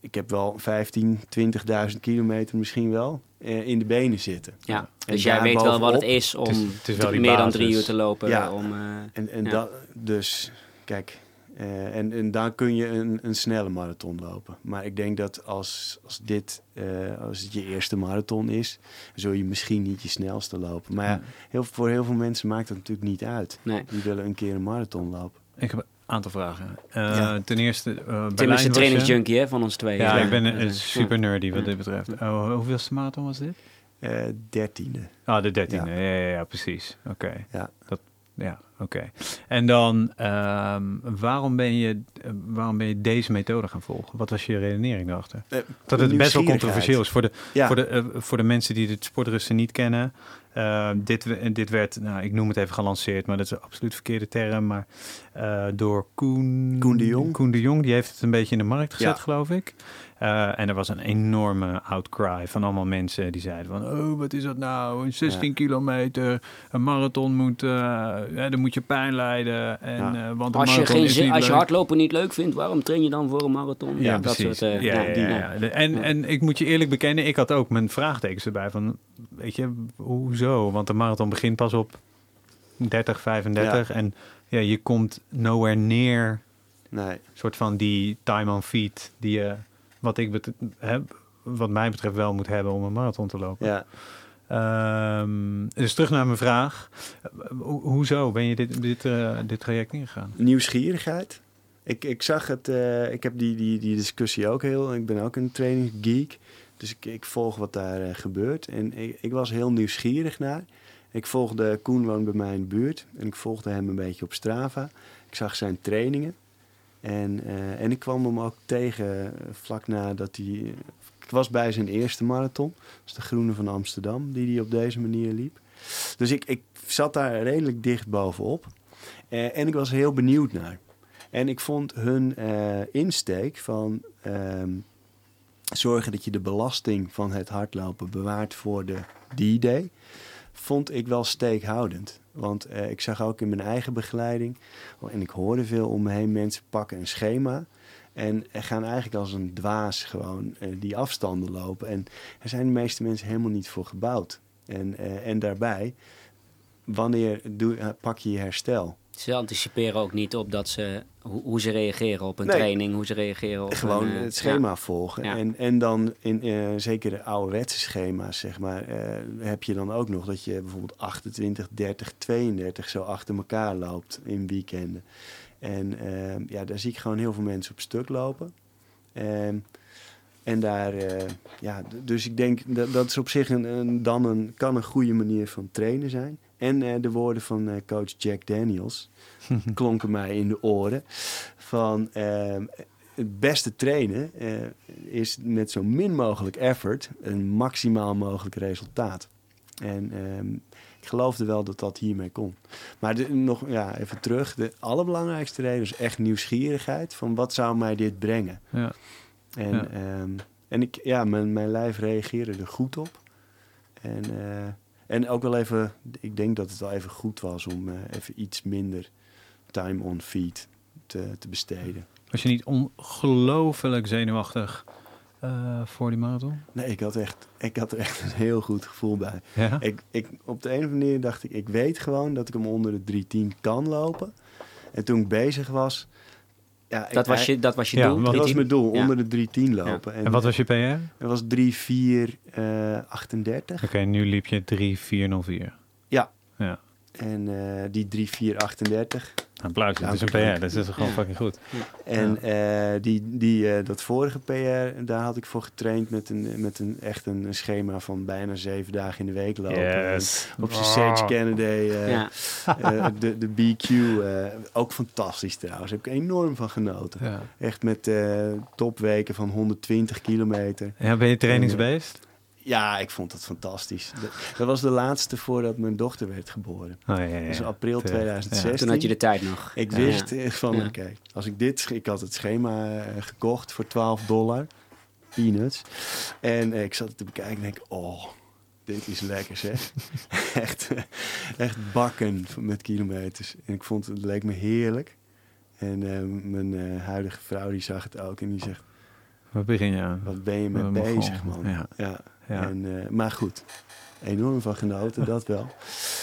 ik heb wel 15, 20.000 kilometer misschien wel eh, in de benen zitten. ja. En Dus jij weet wel wat het is om Het is- het is wel die meer dan drie uur te lopen. Ja. Om, eh, En, en Ja. dat, dus, kijk, eh, en, en daar kun je een, een snelle marathon lopen. Maar ik denk dat als, als dit, eh, als het je eerste marathon is, zul je misschien niet je snelste lopen. Maar ja, heel, voor heel veel mensen maakt dat natuurlijk niet uit. nee. Die willen een keer een marathon lopen. Ik heb een aantal vragen. Eh, Ja. Ten eerste, eh Tim Berlijn is je- trainingsjunkie hè, van ons twee. Ja, Ja. ik ben een, een super nerdy wat Ja. dit betreft. Oh, hoeveelste marathon was dit? Eh, dertiende. Ah, de dertiende. Ja, ja, ja, precies. Oké. Ja. Dat, ja, oké. En dan, ehm, waarom, ben je, waarom ben je deze methode gaan volgen? Wat was je redenering daarachter? Eh, Dat het best wel controversieel is voor de, Ja, voor de, eh, voor de mensen die het sportrusten niet kennen. eh, dit, dit werd, nou, ik noem het even gelanceerd, maar dat is een absoluut verkeerde term. Maar eh, door Koen, Koen de Jong. Koen de Jong, die heeft het een beetje in de markt gezet, Ja. geloof ik. Eh, en er was een enorme outcry van allemaal mensen die zeiden van... oh, wat is dat nou? Een 16 kilometer, een marathon moet... eh ja, dan moet je pijn lijden. En, Ja. eh, want een Als je, geen zin, als je hardlopen niet leuk vindt, waarom train je dan voor een marathon? Ja, dat precies. soort... eh, ja, ja, En, Ja. en ik moet je eerlijk bekennen, ik had ook mijn vraagtekens erbij van, weet je, hoezo? Want de marathon begint pas op 30, 35 en ja, je komt nowhere neer, nee. soort van die time on feet die je, wat ik bet- heb, wat mij betreft wel moet hebben om een marathon te lopen. Ja. Ehm, dus terug naar mijn vraag. Ho- hoezo ben je dit, dit, eh, dit traject ingegaan? Nieuwsgierigheid. Ik, ik zag het, eh, ik heb die, die, die discussie ook heel, ik ben ook een trainingsgeek. Dus ik, ik volg wat daar eh, gebeurt. En ik, ik was heel nieuwsgierig naar. Ik volgde, Koen woont bij mij in de buurt. En ik volgde hem een beetje op Strava. Ik zag zijn trainingen. En, eh, en ik kwam hem ook tegen eh, vlak nadat hij... Ik was bij zijn eerste marathon. Dat is de Groene van Amsterdam, die hij op deze manier liep. Dus ik, ik zat daar redelijk dicht bovenop. Eh, en ik was heel benieuwd naar. En ik vond hun insteek van ehm, zorgen dat je de belasting van het hardlopen bewaart voor de D-Day, vond ik wel steekhoudend. Want eh, ik zag ook in mijn eigen begeleiding, en ik hoorde veel om me heen, mensen pakken een schema. En gaan eigenlijk als een dwaas gewoon eh, die afstanden lopen. En er zijn de meeste mensen helemaal niet voor gebouwd. En, eh, en daarbij, wanneer doe, pak je je herstel? Ze anticiperen ook niet op dat ze, hoe, hoe ze reageren op een Nee. training, hoe ze reageren op Gewoon een, eh, het schema volgen. Ja. En, en dan in eh, zeker de ouderwetse schema's, zeg maar, eh, heb je dan ook nog dat je bijvoorbeeld 28, 30, 32 zo achter elkaar loopt in weekenden. En eh, ja, daar zie ik gewoon heel veel mensen op stuk lopen. Ehm, en daar, ja, dus ik denk dat dat is op zich een, een, dan een, kan een goede manier van trainen zijn. En eh, de woorden van eh, coach Jack Daniels (laughs) klonken mij in de oren. Van ehm, het beste trainen eh, is met zo min mogelijk effort een maximaal mogelijk resultaat. En ehm, ik geloofde wel dat dat hiermee kon. Maar de- nog ja, even terug. De allerbelangrijkste reden is echt nieuwsgierigheid. Van wat zou mij dit brengen? Ja. En, Ja. ehm, en ik, ja, mijn, mijn lijf reageerde er goed op. En, en ook wel even, ik denk dat het wel even goed was om eh, even iets minder time on feet te, te besteden. Was je niet ongelooflijk zenuwachtig eh, voor die marathon? Nee, ik had, echt, ik had er echt een heel goed gevoel bij. Ja. Ik, ik, op de een of andere manier dacht ik, ik weet gewoon dat ik hem onder de 310 kan lopen. En toen ik bezig was... Ja, ik- Dat was je, dat was je Ja, doel? dat was 310? mijn doel, Ja. onder de 310 lopen. En wat was je PR? Oké, Het was 3, 4, eh 38. nu liep je 3404. Ja. Ja. En eh, die 3, 4, 38. Applaus, dat is een. PR. Dat is gewoon fucking goed. En eh, die, die, eh, dat vorige PR, daar had ik voor getraind met een, met een echt een, een schema van bijna zeven dagen in de week lopen. Yes. Op zijn Oh. Sage Kennedy, eh, Ja. eh, de, de BQ, eh, ook fantastisch trouwens. Heb ik enorm van genoten. Ja. Echt met topweken van 120 kilometer. ja, ben je trainingsbeest? Ja, ik vond dat fantastisch. Dat, was de laatste voordat mijn dochter werd geboren. Oh, ja, ja, ja. april Terecht. 2016. Toen had je de tijd nog. Ik Ja. wist van, Ja. oké, als ik dit... Ik had het schema eh, gekocht voor 12 dollar. Peanuts. En eh, ik zat het te bekijken en denk, oh, dit is lekker zeg. (laughs) echt, eh, echt bakken met kilometers. En ik vond het leek me heerlijk. En mijn eh, huidige vrouw die zag het ook en die zegt, Waar begin je aan? wat ben je mee Wat bezig man. Ja. Ja. En, eh, maar goed, enorm van genoten, (laughs) dat wel.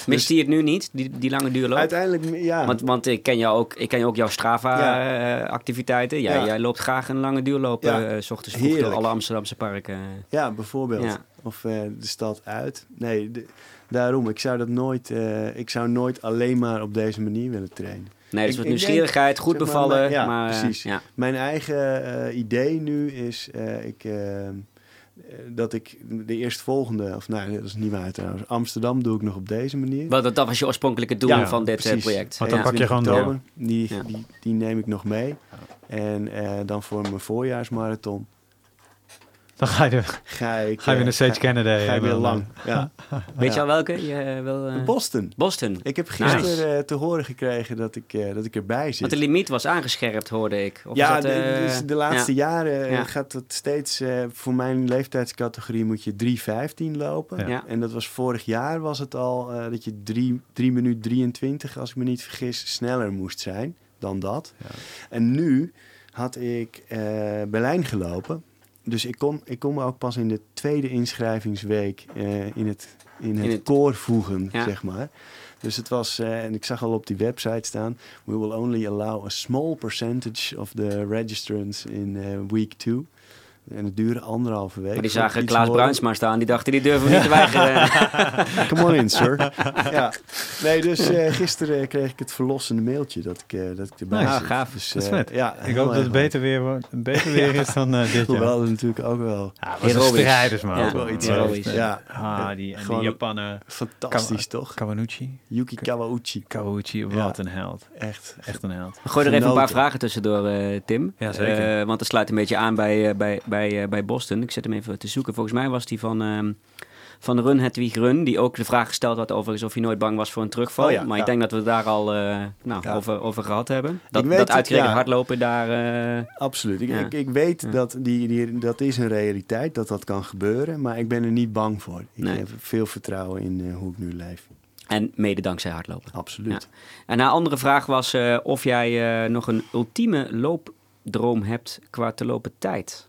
Mist hij het nu niet, die, die lange duurloop? Uiteindelijk, ja. Want, want ik ken jou ook, ik ken ook jouw Strava-activiteiten. jij, Ja. jij loopt graag een lange duurloop, Ja. eh, s ochtends vroeg door alle Amsterdamse parken. Ja, bijvoorbeeld. Ja. Of eh, de stad uit. Nee, de- daarom. Ik zou dat nooit. ik zou nooit alleen maar op deze manier willen trainen. Nee, dus wat nieuwsgierigheid, goed maar, bevallen. maar- ja, maar, precies. Mijn eigen idee nu is ik, dat ik de eerstvolgende, of nou, dat is niet waar trouwens. Amsterdam doe ik nog op deze manier. Wat, dat, dat was je oorspronkelijke doel Ja, van dit eh, precies. project. Want dan Ja. pak je gewoon 20 door. Die, Ja. die, die neem ik nog mee. En eh, dan voor mijn voorjaarsmarathon Dan ga je, ga ik. ga je weer eh, naar Sage ga- Kennedy. Ga ik weer lang. Ja. (laughs) Weet je al welke? Je, eh, wil, eh, Boston. Boston. Ik heb gisteren eh, te horen gekregen dat ik, eh, dat ik erbij zit. Want de limiet was aangescherpt, hoorde ik. Of ja, dat, de, eh, dus de laatste ja. jaren eh, Ja. gaat het steeds... eh, voor mijn leeftijdscategorie moet je 3.15 lopen. Ja. Ja. En dat was vorig jaar was het al eh, dat je 3, 3 minuten 23, als ik me niet vergis, sneller moest zijn dan dat. Ja. En nu had ik eh, Berlijn gelopen. Dus ik kon, ik kon me ook pas in de tweede inschrijvingsweek eh, in het, in het, het- koor voegen, Ja. zeg maar. Dus het was, eh, en ik zag al op die website staan, we will only allow a small percentage of the registrants in eh, week two. En het duurde anderhalve week. Maar die zagen Klaas horen. Bruinsma staan. Die dachten, die durven we niet te (laughs) weigeren. Come on in, sir. (laughs) ja. Nee, dus eh, gisteren kreeg ik het verlossende mailtje dat ik, eh, dat ik erbij zit. Ah, gaaf. Dus, Dat is eh, vet. Ja, Ik hoop dat het beter weer, wordt- beter weer is dan eh, dit jaar. Hoewel het natuurlijk ook wel Ja, was een strijders, man. Ja, wel iets heroïs. Ja, Ah, die, en die Japanen. fantastisch toch? Kawanuchi. Yuki Kawauchi. Kawauchi, wat een held. Echt. Echt een held. Gooi er even een paar vragen tussendoor, eh, Tim. Ja, zeker. Eh, want dat sluit een beetje aan bij, eh, bij, bij eh, bij Boston. Ik zet hem even te zoeken. Volgens mij was die van, ehm, van de Run Hedwig Run. Die ook de vraag gesteld had overigens of hij nooit bang was voor een terugval. Oh ja, maar ja. ik denk dat we het daar al eh, nou, over, over gehad hebben. Dat, weet dat uitgerekend hardlopen daar... eh, Absoluut. Ik, ik, ik weet dat die, die, dat is een realiteit, dat dat kan gebeuren. Maar ik ben er niet bang voor. Ik Nee. heb veel vertrouwen in hoe ik nu leef. en mede dankzij hardlopen. Absoluut. En haar andere vraag was of jij nog een ultieme loopdroom hebt qua te lopen tijd.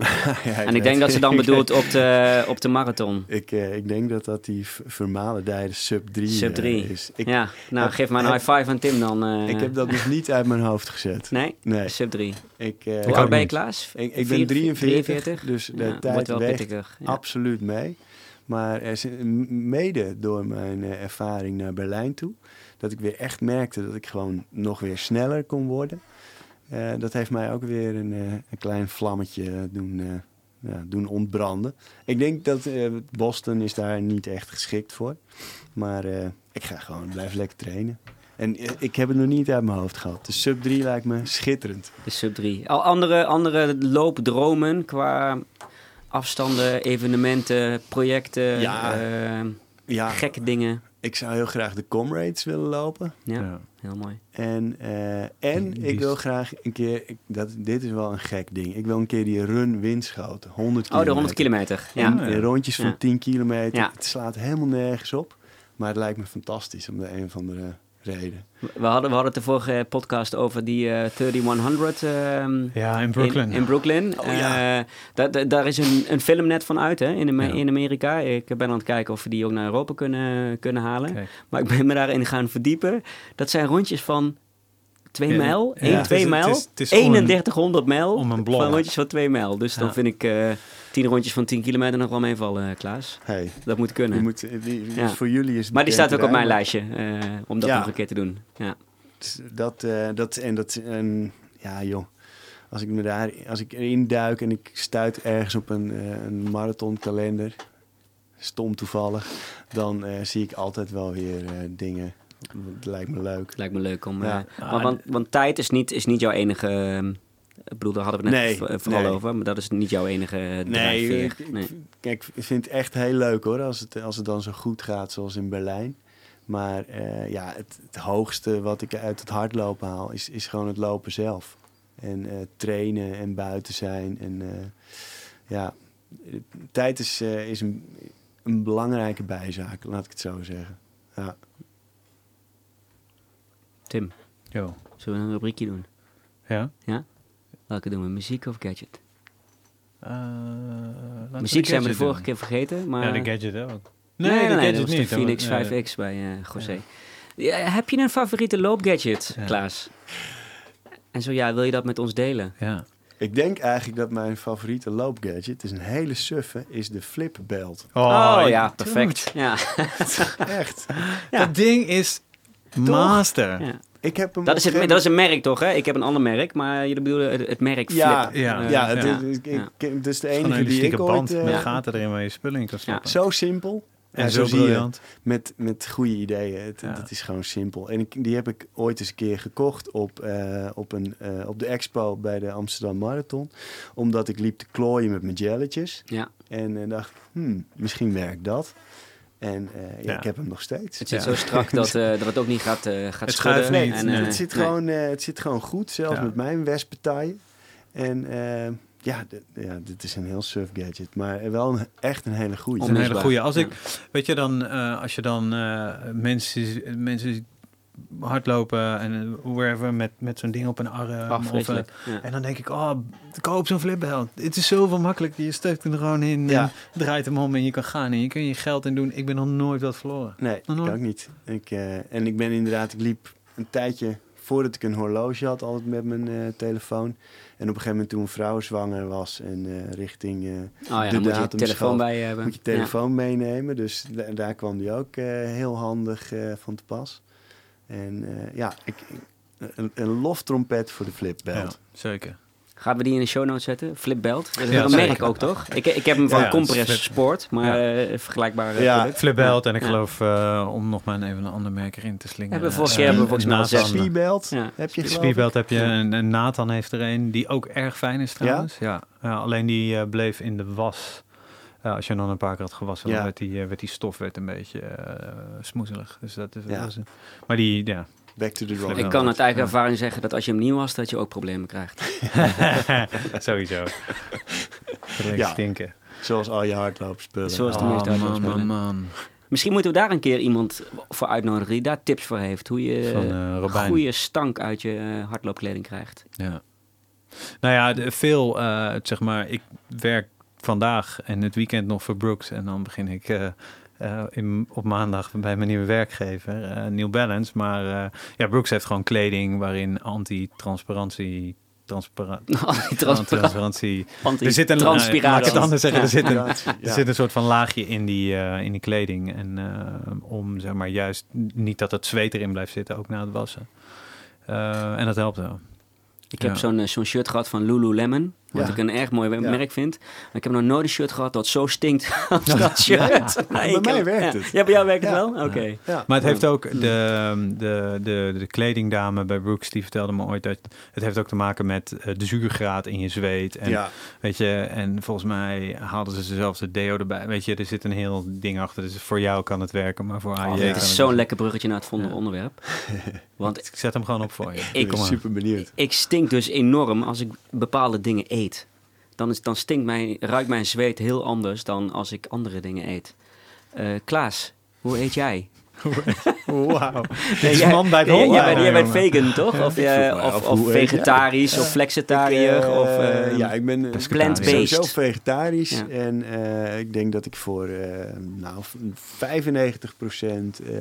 (laughs) Ja, en ik denk dat ze dan (laughs) bedoelt op de, op de marathon. Ik, eh, ik denk dat dat die vermalendijde sub 3 Sub 3. is. Ik, ja, nou heb- geef maar een high five aan Tim dan. eh. ik heb dat nog niet uit mijn hoofd gezet. Nee? Nee. Sub 3. Ik, eh, Hoe oud ben je. Klaas? ik, ik Vier- ben 43, 43? dus de Ja, wordt tijd wel weegt pittiger. Ja. absoluut mee. Maar er is mede door mijn eh, ervaring naar Berlijn toe... dat ik weer echt merkte dat ik gewoon nog weer sneller kon worden. Eh, dat heeft mij ook weer een, eh, een klein vlammetje doen, eh, ja, doen ontbranden. Ik denk dat eh, Boston is daar niet echt geschikt voor. Maar eh, ik ga gewoon blijven lekker trainen. En ik heb het nog niet uit mijn hoofd gehad. De sub 3 lijkt me schitterend. De sub 3. Al andere, andere loopdromen qua afstanden, evenementen, projecten, Ja. eh, Ja, gekke dingen. ik zou heel graag de Comrades willen lopen. Ja, Ja. Heel mooi. En, eh, en ik wil graag een keer, ik, dat, dit is wel een gek ding. Ik wil een keer die run windschoten, 100 Oh, de 100 kilometer. Ja. En, rondjes van Ja. 10 kilometer. Ja. Het slaat helemaal nergens op. Maar het lijkt me fantastisch om de een of andere reden. We hadden, we hadden het de vorige podcast over die eh 3100 ehm, Ja, in Brooklyn. In, in Brooklyn. Oh, ja. Eh, da- da- daar is een, een film net van uit hè, in, Ja. in Amerika. Ik ben aan het kijken of we die ook naar Europa kunnen, kunnen halen. Kijk. Maar ik ben me daarin gaan verdiepen. Dat zijn rondjes van 2 Ja, mijl, ja. 1, Het 2 is- het mijl, is- het is gewoon 3100 mijl om een blok. van rondjes van 2 mijl. Dus dan vind ik 10 rondjes van 10 kilometer nog wel meevallen, eh, Klaas. Hey, Dat moet kunnen. je moet, die, die- Ja. Voor jullie is het maar die staat ook op mijn lijstje, eh, om dat Ja. nog een keer te doen. Ja. Dus Dat, eh, dat, en dat, en ja joh, als ik me daar, als ik erin duik en ik stuit ergens op een, eh, een marathonkalender, stom toevallig, dan eh, zie ik altijd wel weer eh, dingen. Het lijkt me leuk. Lijkt me leuk om... Ja. eh, want, want, want tijd is niet, is niet jouw enige... ik bedoel, daar hadden we net Nee, vooral nee. over. Maar dat is niet jouw enige Nee, drijfveer. ik, ik- Nee. kijk, ik vind het echt heel leuk hoor, als het, als het dan zo goed gaat zoals in Berlijn. Maar eh, ja, het, het hoogste wat ik uit het hardlopen haal, is, is gewoon het lopen zelf. En eh, trainen en buiten zijn. En eh, ja, tijd is, is een, een belangrijke bijzaak, laat ik het zo zeggen. Ja. Tim, Yo. zullen we een rubriekje doen? Ja? Welke doen we? Muziek of gadget? Eh, Muziek zijn we de vorige doen. keer vergeten, maar... Ja, de gadget ook. Nee, nee, de nee, gadget dat was niet. de Phoenix Nee, 5X bij eh José. Ja, heb je een favoriete loopgadget, Ja. Klaas? En zo ja, wil je dat met ons delen? Ja. Ik denk eigenlijk dat mijn favoriete loopgadget, het is een hele suffe, is de flipbelt. Oh, ik- ja, perfect. Ja. (laughs) Echt. Ja. Dat ding is master. Ja. Ik heb hem Dat, is het, een dat is een merk toch, hè? Ik heb een ander merk, maar jullie bedoelen het, het merk Flip. Ja, Ja, Eh, ja, het, ja. is- ik- Ja. ik- het is de een enige die ik band ooit... eh, met Ja. gaten erin waar je spullen in kan stoppen. Zo simpel. En Ja, zo zie je. briljant. Met, met goede ideeën. Het, Ja. het is gewoon simpel. En ik, die heb ik ooit eens een keer gekocht op, eh, op, een, eh, op de expo bij de Amsterdam Marathon. Omdat ik liep te klooien met mijn jelletjes. Ja, En eh, dacht, hmm, misschien werkt dat. En eh, ja, Ja. ik heb hem nog steeds. het zit Ja. zo strak (laughs) dat, eh, dat het ook niet gaat, eh gaat Het schudden. schuift niet. En, Nee, eh, het, zit nee. gewoon, eh, het zit gewoon goed, zelfs Ja. met mijn westpartijen. En ja, dit- ja, dit is een heel surf gadget. Maar wel een, echt een hele goede. Een hele goede. Als Ja. ik, weet je dan, eh, als je dan eh, mensen, mensen hardlopen en uh, wherever met, met zo'n ding op een arm. Ach, of, eh. Ja. en dan denk ik, oh, koop zo'n flipbelt. Het is zoveel makkelijker. Je steekt hem er gewoon in, Ja. en draait hem om en je kan gaan. En je kun je geld in doen. Ik ben nog nooit wat verloren. Nee, Nog ik ook niet. Ik, eh, en ik ben inderdaad, ik liep een tijdje voordat ik een horloge had, altijd met mijn eh, telefoon. En op een gegeven moment toen een vrouw zwanger was en eh, richting eh, Oh ja, de dan moet je telefoon schat. bij je hebben. moet je telefoon meenemen. Dus da- daar kwam die ook eh, heel handig eh, van te pas. En eh, ja, ik, ik- een, een loftrompet voor de flipbelt. Ja, zeker. Gaan we die in de show notes zetten? Flipbelt. Dat is Ja, een zeker. merk ook, toch? Ik, ik heb hem van Ja, Compress Sport, maar Ja. eh, vergelijkbare Ja. product. Flipbelt en ik Ja. geloof, eh, om nog maar even een ander merk erin te slingen. Hebben we vorige eh, keer hebben we volgens mij al zes. Ja. heb je ik? Speedbelt heb je, en, en Nathan heeft er een die ook erg fijn is trouwens. Ja? Ja, alleen die eh, bleef in de was. Ja, als je hem dan een paar keer had gewassen, Ja. dan werd die, eh, werd die stof werd een beetje eh smoezelig. Dus dat is, Ja. dat is een- maar die, ja. Back to the drawing Ik kan uit eigen Ja. ervaring zeggen dat als je hem nieuw was, dat je ook problemen krijgt. (laughs) (laughs) Sowieso. Ja. stinken. Zoals al je hardloopspullen. Zoals de Oh, meeste man, hardloopspullen. man, man. Misschien moeten we daar een keer iemand voor uitnodigen die daar tips voor heeft. Hoe je Van eh goede stank uit je hardloopkleding krijgt. Ja. Nou ja, veel, eh, zeg maar, ik werk vandaag en het weekend nog voor Brooks. En dan begin ik eh, eh, in, op maandag bij mijn nieuwe werkgever, eh New Balance. Maar ja, Brooks heeft gewoon kleding waarin anti-transparantie... Transpara (laughs) Anti-transparant. transparantie. Er zit een Transpiratie. laat het anders zeggen. Er, zit een, Ja, er zit een soort van laagje in die, in die kleding. En om zeg maar juist niet dat het zweet erin blijft zitten, ook na het wassen. En dat helpt wel. Ik heb zo'n zo'n shirt gehad van Lululemon. Wat Ja. ik een erg mooi Ja. merk vind. Maar ik heb nog nooit een shirt gehad dat zo stinkt (laughs) als dat shirt. Ja, bij ik mij heb- werkt ja. het. Ja, bij jou werkt het wel? Oké. Ja. Maar het heeft ook de, de, de, de kledingdame bij Brooks, die vertelde me ooit dat het heeft ook te maken met eh, de zuurgraad in je zweet. En, ja, weet je, en volgens mij haalden ze zelfs de deo erbij. Weet je, er zit een heel ding achter. Dus voor jou kan het werken, maar voor AJ kan Het is zo'n lekker bruggetje naar het volgende Ja. onderwerp. (laughs) Want Ik zet hem gewoon op voor je. Ik- ik ben super benieuwd. ik stink dus enorm als ik bepaalde dingen eet. Dan, is, dan stinkt mijn, ruikt mijn zweet heel anders dan als ik andere dingen eet. Eh, Klaas, hoe eet jij? (laughs) Wauw. (laughs) Dit is man bij het hond. jij bent, jij bent jongen. vegan, toch? Of, vroeg me of, of eet jij? vegetarisch of flexitariër? Eh, of, eh, ja, ik ben eh, plant-based. sowieso vegetarisch. Ja. En eh, ik denk dat ik voor eh nou, 95% eh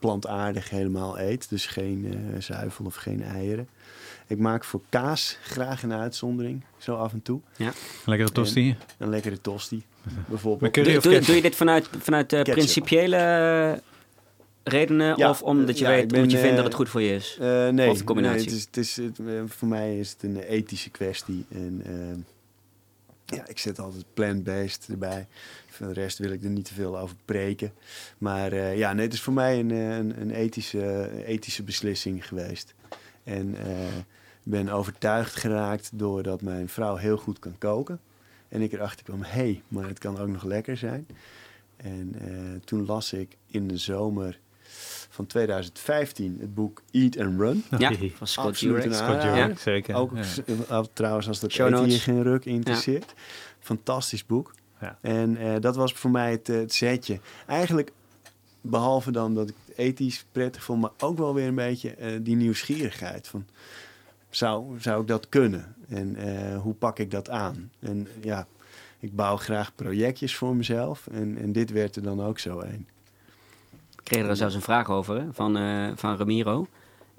plantaardig helemaal eet. Dus geen eh, zuivel of geen eieren. Ik maak voor kaas graag een uitzondering, zo af en toe. Lekkere tosti. Een lekkere tosti, (laughs) bijvoorbeeld. curry doe, of doe, ketchup? doe je dit vanuit, vanuit eh, principiële eh, redenen? Ja, of omdat je, ja, weet, ben, omdat je vindt eh, dat het goed voor je is? Eh, nee, Of de combinatie? nee, het is, het is, het, eh, voor mij is het een ethische kwestie. En eh, ja, ik zet altijd plant-based erbij. Voor de rest wil ik er niet te veel over preken. Maar eh, ja, nee, het is voor mij een, eh, een, een ethische, ethische beslissing geweest. En eh, ben overtuigd geraakt doordat mijn vrouw heel goed kan koken. En ik erachter kwam, hé, hey, maar het kan ook nog lekker zijn. En eh, toen las ik in de zomer van 2015 het boek Eat and Run. ja, van Scott Jurek. Scott. Jurek, zeker. Ook Ja. eh, trouwens als dat eten je geen ruk interesseert. Fantastisch boek. Ja. En eh, dat was voor mij het, het setje. Eigenlijk, behalve dan dat ik ethisch prettig vond, maar ook wel weer een beetje eh, die nieuwsgierigheid van... Zou, zou ik dat kunnen? En eh, hoe pak ik dat aan? En ja, ik bouw graag projectjes voor mezelf. En, en dit werd er dan ook zo een. Ik kreeg er zelfs een vraag over van, eh, van Ramiro.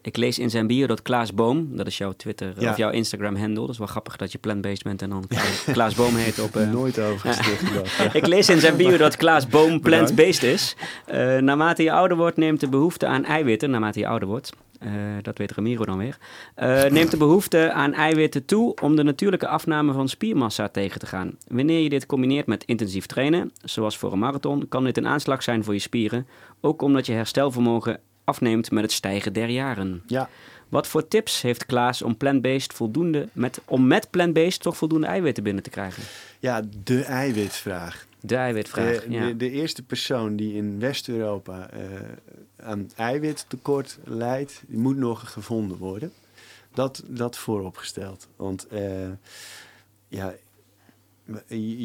Ik lees in zijn bio dat Klaas Boom, dat is jouw Twitter Ja. of jouw Instagram handle. Dat is wel grappig dat je plant-based bent en dan Klaas, (laughs) Klaas Boom heet op. eh, Nooit over gedacht. (laughs) ik lees in zijn bio dat Klaas Boom plant-based is. Eh, naarmate je ouder wordt, neemt de behoefte aan eiwitten, naarmate je ouder wordt, eh, dat weet Ramiro dan weer, neemt de behoefte aan eiwitten toe om de natuurlijke afname van spiermassa tegen te gaan. Wanneer je dit combineert met intensief trainen, zoals voor een marathon, kan dit een aanslag zijn voor je spieren, ook omdat je herstelvermogen afneemt met het stijgen der jaren. Ja, Wat voor tips heeft Klaas om plant-based voldoende met, om met plant-based toch voldoende eiwitten binnen te krijgen? ja, de eiwitvraag. De eiwitvraag. De, ja. de, de eerste persoon die in West-Europa eh, aan eiwittekort lijdt, die moet nog gevonden worden. Dat, dat vooropgesteld. Want eh, ja,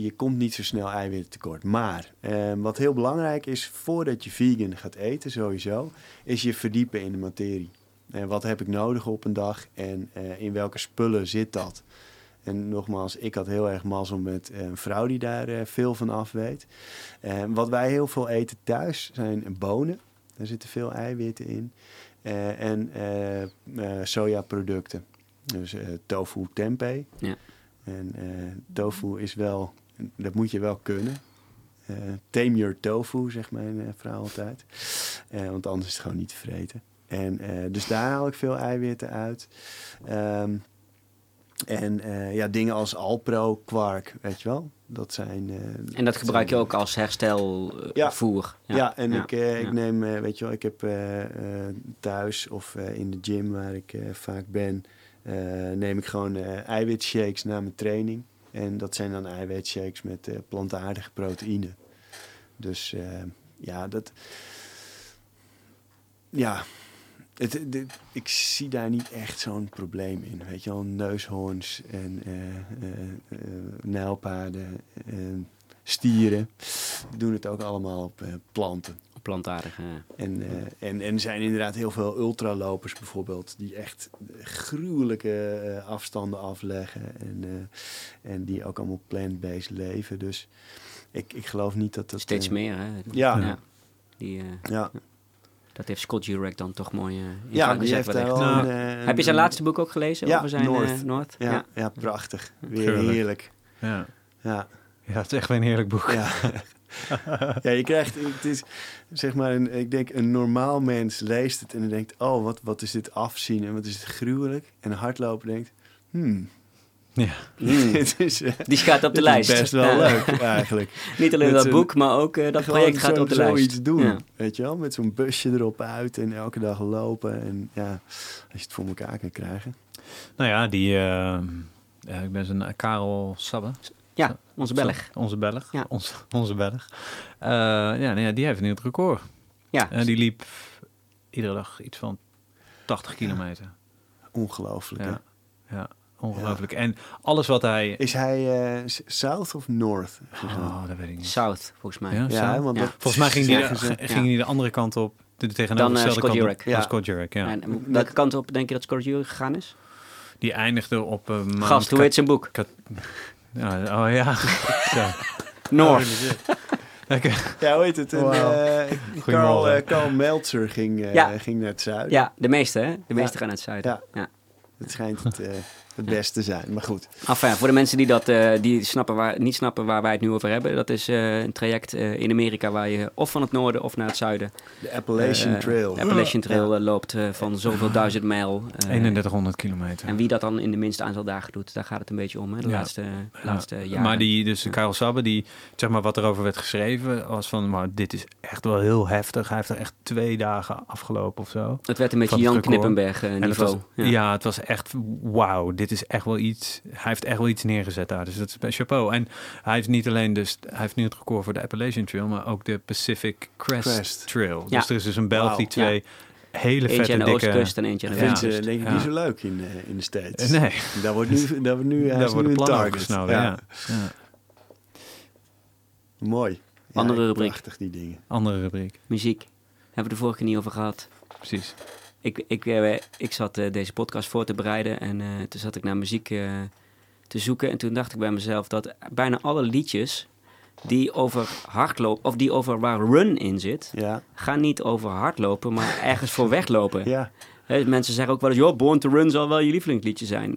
je, komt niet zo snel eiwittekort. Maar eh, wat heel belangrijk is, voordat je vegan gaat eten sowieso, is je verdiepen in de materie. En wat heb ik nodig op een dag en eh, in welke spullen zit dat? En nogmaals, ik had heel erg mazzel met eh, een vrouw die daar eh, veel van af weet. Eh, wat wij heel veel eten thuis zijn bonen. Daar zitten veel eiwitten in. Eh, en eh, eh, sojaproducten. Dus eh, tofu tempeh. Ja. En eh, tofu is wel, dat moet je wel kunnen. Eh tame your tofu, zegt mijn eh, vrouw altijd. Want anders is het gewoon niet te vreten. En, dus daar haal ik veel eiwitten uit. Ehm, En ja, dingen als Alpro, kwark, weet je wel. Dat zijn... En dat gebruik je ook als herstelvoer. Ja. Ja, en Ik, ik neem, weet je wel, ik heb thuis of in de gym waar ik vaak ben, neem ik gewoon eh eiwitshakes na mijn training. En dat zijn dan eiwitshakes met eh, plantaardige proteïne. Dus eh, ja, dat. Ja, ik zie daar niet echt zo'n probleem in. Weet je wel, neushoorns en eh, eh, eh, nijlpaarden en stieren doen het ook allemaal op eh, planten. Plantaardige. En, eh, en, en er zijn inderdaad heel veel ultralopers bijvoorbeeld, die echt gruwelijke eh, afstanden afleggen. En, eh, en die ook allemaal plant-based leven. Dus ik, ik geloof niet dat dat... Steeds meer, hè? Ja. Die, eh, Ja, dat heeft Scott Jurek dan toch mooi in ja gang die gezet heeft wel Nou, een, Heb je zijn laatste boek ook gelezen Ja, over zijn North. North? Ja, ja. prachtig. Weer heerlijk. Ja. Ja, ja, het is echt weer een heerlijk boek. ja. (laughs) (laughs) ja, je krijgt, het is zeg maar, een, ik denk een normaal mens leest het en dan denkt, oh, wat, wat is dit afzien en wat is het gruwelijk. En een hardloper denkt, hmm, Ja. Hmm. (laughs) (laughs) dit is, eh, Die gaat op de lijst. is best wel Ja. leuk eigenlijk. Niet alleen Met dat zo'n- boek, maar ook eh, dat project gaat zo- op de lijst. zoiets doen, Ja. weet je wel? Met zo'n busje erop uit en elke dag lopen. En ja, als je het voor elkaar kan krijgen. Nou ja, die... eh, ja, ik ben zijn Karel Sabbe. Ja, onze Belg. Onze Belg. Ja. Onze, (laughs) onze Belg. Eh, ja, nou ja, die heeft nu het record. Ja, En die liep iedere dag iets van 80 kilometer. Ongelooflijk. Ja. hè? Ja, ongelooflijk. En alles wat hij... Is hij eh, South of North? Oh, dat weet ik niet. South, volgens mij. Ja? ja, want dat Volgens mij ging ze. ging Ja. die de andere kant op. De Dan, tegenovergestelde eh, Scott kant Jurek. op. Ja. Ja. Scott Jurek, ja. En, eh, welke kant op denk je dat Scott Jurek gegaan is? Die eindigde op. Gast, hoe heet zijn boek? Ja, oh ja. (laughs) Zo. North. Ja, hoe heet het? En, Wauw. eh, Carl, eh, Carl Meltzer ging, eh, Ja. ging naar het zuiden. Ja, de meeste, hè? De meeste Ja. gaan naar het zuiden. Ja. Ja. Het schijnt het, eh, het beste te zijn. Maar goed. Enfin, voor de mensen die dat eh, die snappen waar, niet snappen waar wij het nu over hebben, dat is eh, een traject eh, in Amerika waar je of van het noorden of naar het zuiden De Appalachian Trail. de Appalachian Trail Ja. loopt eh, van zoveel duizend mijl. eh, 3100 kilometer. En wie dat dan in de minste aantal dagen doet, daar gaat het een beetje om, hè? De Ja. laatste, Ja, laatste jaren. Maar die, dus Karel Sabbe, die, zeg maar, wat erover werd geschreven, was van, maar dit is echt wel heel heftig. Hij heeft er echt twee dagen afgelopen of zo. het werd een beetje Jan. Knippenberg het niveau. was, ja. het was echt, wauw, dit is echt wel iets, hij heeft echt wel iets neergezet daar. Dus dat is bij chapeau. En hij heeft niet alleen dus, hij heeft nu het record voor de Appalachian Trail, maar ook de Pacific Crest, Crest. Trail. Ja. Dus er is dus een Wauw. die twee hele Eentje vette aan de dikke... oostkust en eentje aan de Dat westkust. ze denk ik Ja. niet zo leuk in, eh, in de States. Nee, Daar wordt nu, (laughs) daar wordt nu, hij daar is nu worden een target. Ja. Ja. Mooi. Ja, Andere rubriek. Prachtig, die dingen. Andere rubriek, Muziek. Hebben we de vorige keer niet over gehad. precies. Ik, ik, eh, ik zat eh, deze podcast voor te bereiden en eh, toen zat ik naar muziek te zoeken. En toen dacht ik bij mezelf dat bijna alle liedjes die over hardlopen, of die over waar run in zit, Ja, gaan niet over hardlopen, maar ergens voor weglopen. (laughs) ja. Mensen zeggen ook wel eens, joh, Born to Run zal wel je lievelingsliedje zijn.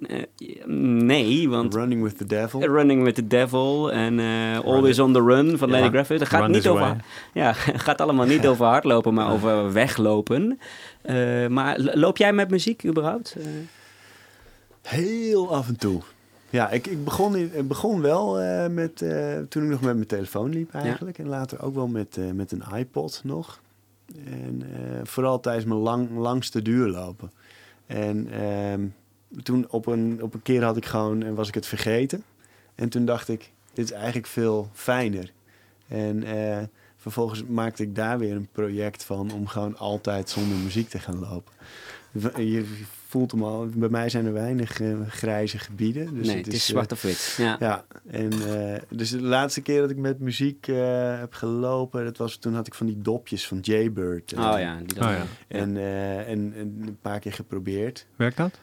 Nee, want Running with the Devil. Running with the Devil en Always on the Run van Ja. Lenny Graffit. Dat gaat Run niet over, Way. (laughs) ja, gaat allemaal niet (laughs) over hardlopen, maar over weglopen. Eh, maar loop jij met muziek überhaupt? Eh, Heel af en toe. Ja, ik, ik, begon, in, ik begon wel eh, met, toen ik nog met mijn telefoon liep eigenlijk. En later ook wel met, met een iPod nog. En vooral tijdens mijn lang, langste duurlopen. En ehm, toen op een, op een keer had ik gewoon, en was ik het vergeten. En toen dacht ik, dit is eigenlijk veel fijner. En vervolgens maakte ik daar weer een project van om gewoon altijd zonder muziek te gaan lopen. Je voelt hem al, bij mij zijn er weinig eh, grijze gebieden. Dus nee, het is eh, zwart of wit. Ja. ja, en eh, dus de laatste keer dat ik met muziek eh, heb gelopen, dat was toen had ik van die dopjes van Jaybird. Oh ja, die dan, Oh ja. En, eh, en, en een paar keer geprobeerd. Werkt dat?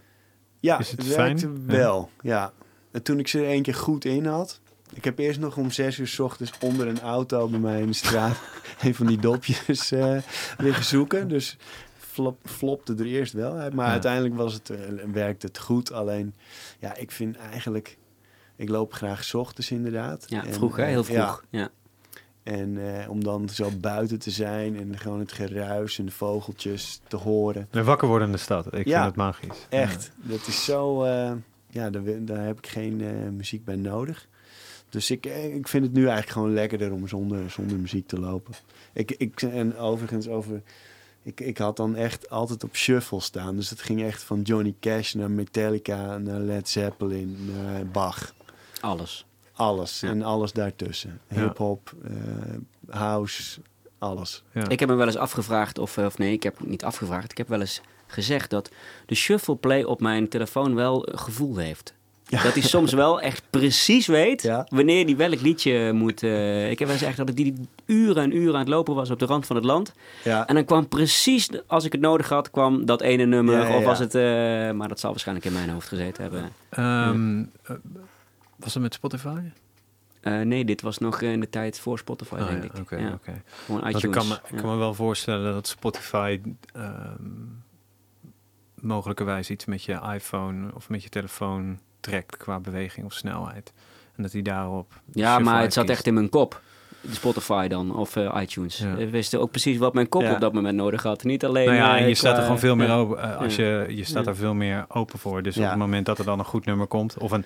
Ja, Is het het, fijn? werkte Ja. wel. Ja. En toen ik ze er één keer goed in had. Ik heb eerst nog om zes uur 's ochtends onder een auto bij mij in de straat (laughs) een van die dopjes eh, liggen zoeken. Dus flop, flopte er eerst wel uit. Maar Ja. uiteindelijk was het, eh, werkte het goed. Alleen, ja, ik vind eigenlijk... Ik loop graag 's ochtends inderdaad. Ja, En, vroeg hè, eh, heel ja, vroeg. Ja. en eh, om dan zo buiten te zijn en gewoon het geruis en de vogeltjes te horen. De wakker worden in de stad. Ik Ja. vind het magisch. Echt, dat is zo... eh, ja, daar, heb ik geen eh, muziek bij nodig. Dus ik, eh, ik vind het nu eigenlijk gewoon lekkerder om zonder, zonder muziek te lopen. Ik, ik, en overigens over... Ik, ik had dan echt altijd op shuffle staan. Dus het ging echt van Johnny Cash naar Metallica, naar Led Zeppelin, naar Bach. Alles. Alles. Ja. En alles daartussen. Hip-hop, eh, house, alles. Ja. Ik heb me wel eens afgevraagd, of, of nee, ik heb het niet afgevraagd. Ik heb wel eens gezegd dat de shuffle play op mijn telefoon wel een gevoel heeft. Dat hij soms wel echt precies weet Ja. wanneer hij welk liedje moet. eh, ik heb wel eens echt dat ik die uren en uren aan het lopen was op de rand van het land. Ja, En dan kwam precies, als ik het nodig had, kwam dat ene nummer. Of was het, eh, maar dat zal waarschijnlijk in mijn hoofd gezeten hebben. Ehm, eh, was het met Spotify? Nee, dit was nog in de tijd voor Spotify, Oh, denk ja, ik. Oké, ja. oké. ITunes. ik kan me, ik kan me wel voorstellen dat Spotify ehm mogelijkerwijs iets met je iPhone of met je telefoon trekt qua beweging of snelheid. En dat hij daarop. Ja, maar het zat echt in mijn kop. De Spotify dan, of eh, iTunes. Ja. We wisten ook precies wat mijn kop Ja. op dat moment nodig had. Niet alleen... Nou ja, en je staat er gewoon veel meer ja. open. als Ja. je, je staat Ja. er veel meer open voor. Dus Ja. op het moment dat er dan een goed nummer komt, of een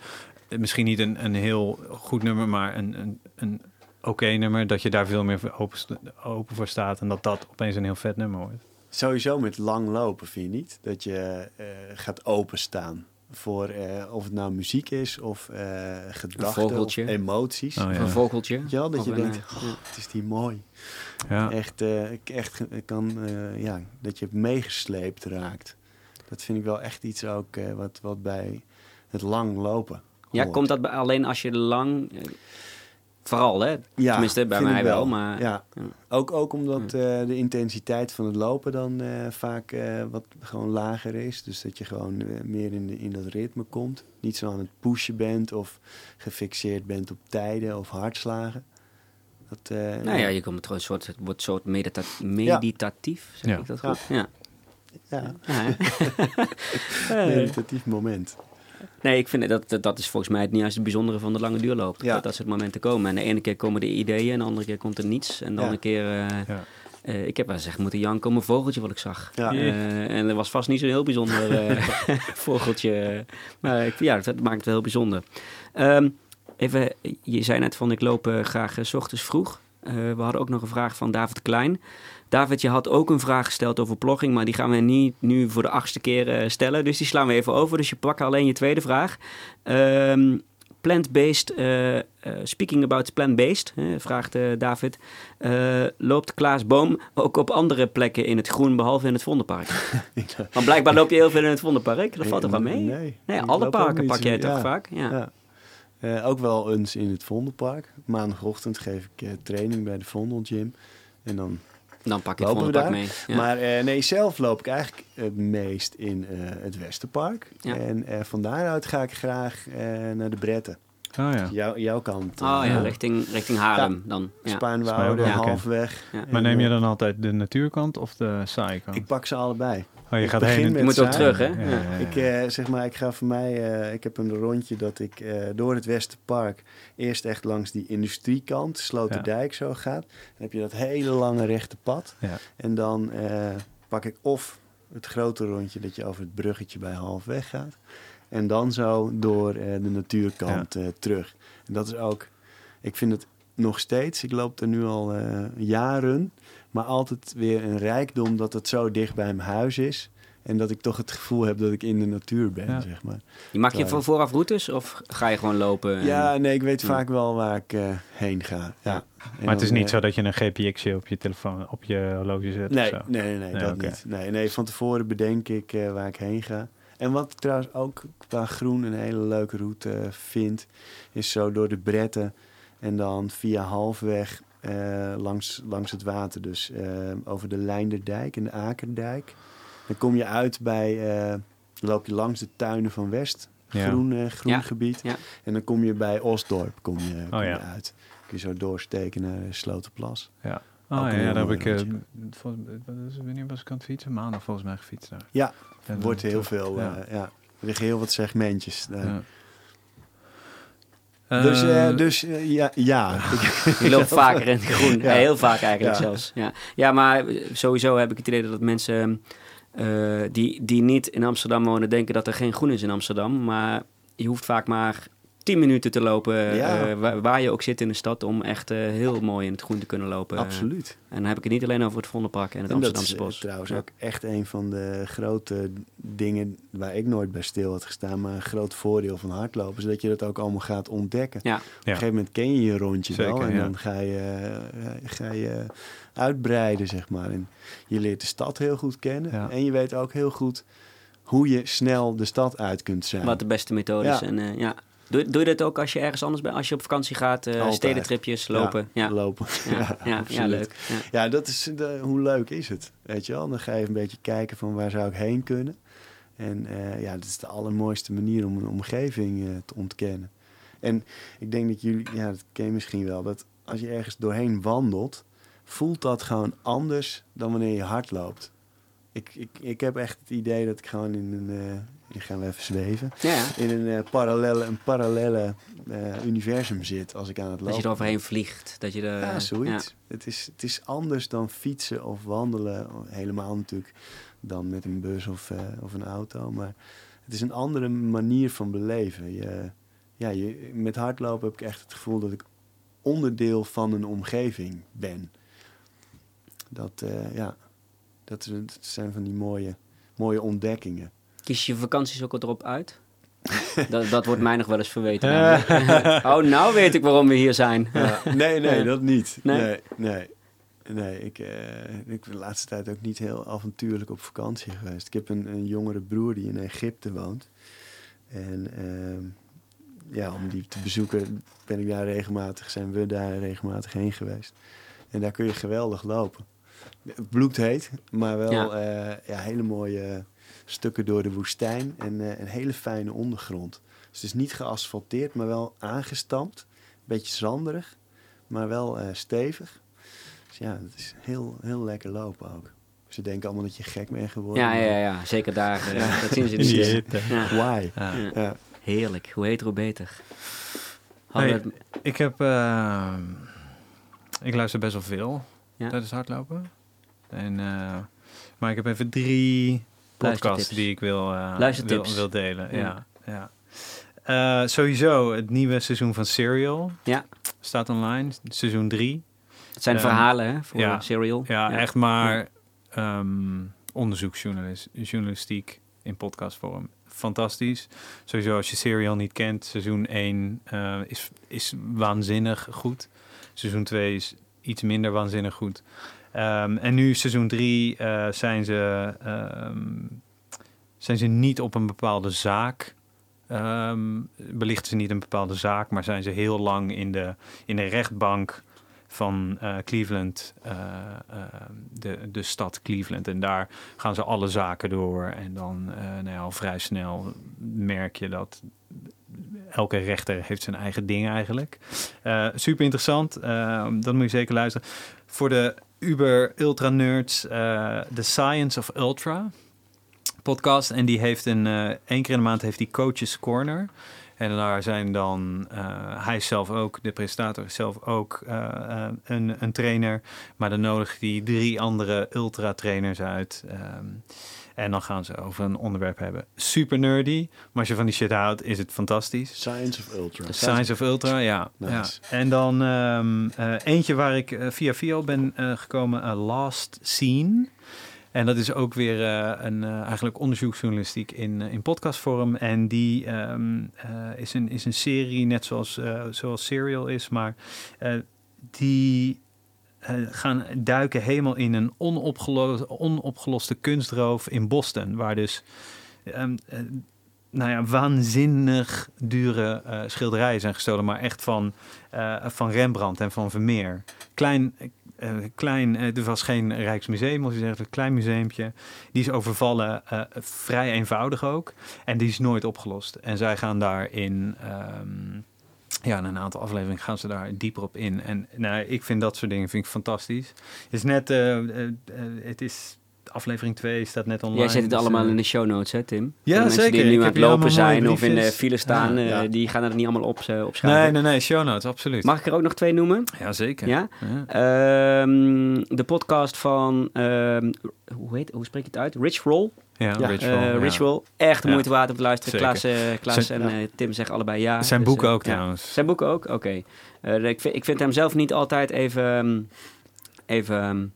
misschien niet een, een heel goed nummer, maar een, een, een oké nummer, dat je daar veel meer voor open, open voor staat en dat dat opeens een heel vet nummer wordt. sowieso met lang lopen, vind je niet? Dat je eh, gaat openstaan voor eh, of het nou muziek is of eh gedachten of emoties. Oh, ja. Een vogeltje. Wel, dat Of je denkt, eh, oh, ja. het is die mooi. Ja. Echt, eh, ik echt kan, eh, ja, dat je meegesleept raakt. Dat vind ik wel echt iets ook eh, wat, wat bij het lang lopen Ja, komt dat bij- alleen als je lang... Vooral, hè? Ja, Tenminste, bij mij wel, maar- Ja. ja. Ook, ook omdat eh, de intensiteit van het lopen dan eh, vaak eh, wat gewoon lager is. Dus dat je gewoon meer in, de, in dat ritme komt. Niet zo aan het pushen bent of gefixeerd bent op tijden of hartslagen. Dat, eh, Nou ja, je komt er een soort, het wordt een soort medita meditatief, zeg Ja. ik dat goed? Ja. ja, (laughs) (laughs) meditatief moment. Nee, ik vind dat, dat, dat is volgens mij het juist het bijzondere van de lange duurloop. Ja. Dat dat soort momenten komen. En de ene keer komen de ideeën en de andere keer komt er niets. En de Ja. andere keer... eh, Ja. eh, ik heb wel zeggen moeten janken om een vogeltje wat ik zag. Ja. Eh, en dat was vast niet zo'n heel bijzonder eh, (laughs) vogeltje. Maar ik, ja, dat maakt het wel heel bijzonder. Ehm, even, je zei net van ik loop graag s ochtends vroeg. Eh, we hadden ook nog een vraag van David Klein. David, je had ook een vraag gesteld over plogging, maar die gaan we niet nu voor de achtste keer eh, stellen. Dus die slaan we even over. Dus je pakt alleen je tweede vraag. Ehm, plant-based, eh, eh, speaking about plant-based, vraagt David. loopt Klaas Boom ook op andere plekken in het groen, behalve in het Vondelpark? (laughs) Want blijkbaar loop je heel veel in het Vondelpark. Dat valt toch wel mee? Nee, alle parken pak jij toch ja. vaak? Ja. Ja. Ook wel eens in het Vondelpark. Maandagochtend geef ik training bij de Vondel Gym. En dan Dan pak je het lopen we Vondelpark daar. mee. Ja. Maar eh, nee, zelf loop ik eigenlijk het meest in eh, het Westerpark. Ja. En eh, van daaruit ga ik graag eh, naar de Bretten. Oh ja. Jou, jouw kant. Oh eh, ja, richting, richting Haarlem dan. Ja. Spaarnwoude, Ja. halfweg. Ja. Maar neem je dan altijd de natuurkant of de saaie kant? Ik pak ze allebei. Oh, je ik gaat heen Je moet ook terug, hè? Ja, ja, ja. Ik eh, zeg maar, ik ga voor mij, eh, ik heb een rondje dat ik eh, door het Westerpark eerst echt langs die industriekant, Sloterdijk zo gaat. Dan heb je dat hele lange rechte pad. Ja. En dan eh, pak ik of het grote rondje dat je over het bruggetje bij halfweg gaat. En dan zo door eh, de natuurkant eh, terug. En dat is ook, ik vind het nog steeds, ik loop er nu al eh, jaren, maar altijd weer een rijkdom dat het zo dicht bij mijn huis is. En dat ik toch het gevoel heb dat ik in de natuur ben, Ja. zeg maar. Je maak je van vooraf routes of ga je gewoon lopen? en- Ja, nee, ik weet Ja. vaak wel waar ik eh, heen ga. Ja. Maar het is niet eh, zo dat je een GPXje op je telefoon, op je horloge zet Nee, of zo? nee, nee, nee, Nee, dat niet. Nee, nee, van tevoren bedenk ik eh, waar ik heen ga. En wat ik trouwens ook qua groen een hele leuke route vind, is zo door de Bretten en dan via halfweg eh, langs, langs het water. Dus eh, over de Leinderdijk en de Akerdijk. Dan kom je uit bij, eh, dan loop je langs de tuinen van West, Ja. groen, groen Ja, gebied. ja. En dan kom je bij Osdorp kom je, kom Oh, je uit. Kun je zo doorsteken naar Slotenplas. Ja. Oh ja, daar heb ik... eh, is- wanneer was ik aan het fietsen? Maandag volgens mij gefietst daar. Ja, Er wordt heel terug. veel, Ja. eh, ja. Er liggen heel wat segmentjes. daar. Ja. Dus, eh, Eh, dus eh, ja, ja. (laughs) Ik- Je loopt vaker in het groen. Ja. Heel vaak eigenlijk Ja. zelfs. Ja. ja, maar sowieso heb ik het idee dat mensen die, die niet in Amsterdam wonen... denken dat er geen groen is in Amsterdam. Maar je hoeft vaak maar 10 minuten te lopen, Ja. eh, waar, waar je ook zit in de stad, om echt eh, heel mooi in het groen te kunnen lopen. Absoluut. En dan heb ik het niet alleen over het Vondelpark en het En dat is Amsterdamse eh, bos. trouwens Ja. ook echt een van de grote dingen waar ik nooit bij stil had gestaan. Maar een groot voordeel van hardlopen is dat je dat ook allemaal gaat ontdekken. Ja. Op een gegeven moment ken je je rondje wel en ja. dan ga je, ga je uitbreiden, zeg maar. En je leert de stad heel goed kennen Ja. en je weet ook heel goed hoe je snel de stad uit kunt zijn. Wat de beste methode is. Ja. En, ja. Doe, doe je dat ook als je ergens anders bent? Als je op vakantie gaat, Altijd. stedentripjes, (laughs) lopen? Ja, ja. Lopen. Ja, ja, leuk. Ja. Ja, dat is, de, hoe leuk is het? Weet je wel? Dan ga je een beetje kijken van waar zou ik heen kunnen. En eh, ja, dat is de allermooiste manier om een omgeving eh, te ontkennen. En ik denk dat jullie, ja, dat ken je misschien wel, dat als je ergens doorheen wandelt, voelt dat gewoon anders dan wanneer je hard loopt. Ik, ik, ik heb echt het idee dat ik gewoon in een, gaan we even zweven, Ja, in een eh, parallelle, een parallelle eh, universum zit als ik aan het lopen Dat je er overheen vliegt. Dat je er, Ja, zoiets. Het, is, het is anders dan fietsen of wandelen. Helemaal natuurlijk dan met een bus of, eh, of een auto. Maar het is een andere manier van beleven. Je, ja, je, met hardlopen heb ik echt het gevoel dat ik onderdeel van een omgeving ben. Dat, eh, ja, dat, dat zijn van die mooie, mooie ontdekkingen. Kies je vakanties ook erop uit? (laughs) dat, dat wordt mij nog wel eens verweten. (laughs) oh, nou weet ik waarom we hier zijn. Ja, nee, nee, dat niet. Nee? Nee, nee. nee. ik, eh, ik ben de laatste tijd ook niet heel avontuurlijk op vakantie geweest. Ik heb een, een jongere broer die in Egypte woont. En ehm, ja, om die te bezoeken ben ik daar regelmatig, zijn we daar regelmatig heen geweest. En daar kun je geweldig lopen. Bloedheet, maar wel Ja. ja, hele mooie stukken door de woestijn en eh, een hele fijne ondergrond. Dus het is niet geasfalteerd, maar wel aangestampt. Beetje zanderig, maar wel eh, stevig. Dus ja, het is heel, heel lekker lopen ook. Ze denken allemaal dat je gek bent geworden. Ja, ja, ja, zeker daar. eh, (laughs) dat zien ze niet. Ja. Why? Ja. Heerlijk. Hoe heet hoe beter. Hey, het- Ik heb... ik luister best wel veel Ja. tijdens hardlopen. En, eh, maar ik heb even drie Luistertips. die ik wil, eh, wil, wil delen. Ja. Ja. Ja. Eh, sowieso, het nieuwe seizoen van Serial Ja. staat online. Seizoen 3. Het zijn Ehm, verhalen hè, voor ja. Serial. Ja, echt maar ehm, onderzoeksjournalistiek in podcastvorm. Fantastisch. Sowieso als je Serial niet kent, seizoen 1 eh, is, is waanzinnig goed. Seizoen 2 is iets minder waanzinnig goed. Ehm, en nu seizoen 3 eh, zijn, ze, ehm, zijn ze niet op een bepaalde zaak. ehm, belichten ze niet een bepaalde zaak, maar zijn ze heel lang in de, in de rechtbank van eh, Cleveland, eh, de, de stad Cleveland. En daar gaan ze alle zaken door. En dan nou ja, al vrij snel merk je dat elke rechter heeft zijn eigen ding eigenlijk. Super interessant. Dat moet je zeker luisteren. Voor de uber ultra nerds, eh The Science of Ultra podcast. En die heeft een, eh één keer in de maand heeft die Coaches Corner. En daar zijn dan, eh, hij zelf ook, de presentator zelf ook een, een trainer. Maar dan nodigt hij drie andere ultra trainers uit. Ehm, en dan gaan ze over een onderwerp hebben. Super nerdy, maar als je van die shit houdt, is het fantastisch. Science of Ultra. Science of Ultra, ja. Nice. ja. En dan ehm, eh, eentje waar ik eh, via via ben eh, gekomen, Last Scene. En dat is ook weer eh, een eh, eigenlijk onderzoeksjournalistiek in, in podcastvorm. En die ehm, eh, is, een, is een serie, net zoals, eh, zoals Serial is, maar eh, die gaan duiken helemaal in een onopgelo- onopgeloste kunstroof in Boston. Waar dus ehm, eh, nou ja, waanzinnig dure eh, schilderijen zijn gestolen, maar echt van, eh, van Rembrandt en van Vermeer. Klein, eh, klein eh, er was geen Rijksmuseum, moet je zeggen, een klein museumpje. Die is overvallen, eh, vrij eenvoudig ook. En die is nooit opgelost. En zij gaan daar in, ehm, ja, in een aantal afleveringen gaan ze daar dieper op in. En nou, ik vind dat soort dingen vind ik fantastisch. Het is net, eh, eh, eh, het is aflevering 2 staat net online. Jij zet het dus, allemaal eh, in de show notes, hè, Tim? Ja, mensen zeker. die nu aan het lopen zijn of in de file staan, Ja, eh, die gaan er niet allemaal op, eh, opschrijven. Nee, nee, nee, show notes, absoluut. Mag ik er ook nog twee noemen? Ja, zeker. Ja? Ja, Ehm, de podcast van, ehm, hoe, heet, hoe spreek je het uit? Rich Roll. ja, Ja, Rich Roll, ja. Echt de moeite waard om te luisteren. Klaas, Klaas Zijn- en Tim zeggen allebei ja. Zijn Dus, boeken ook trouwens. Zijn boeken ook? Oké. Ik, vind, ik vind hem zelf niet altijd even, ehm, even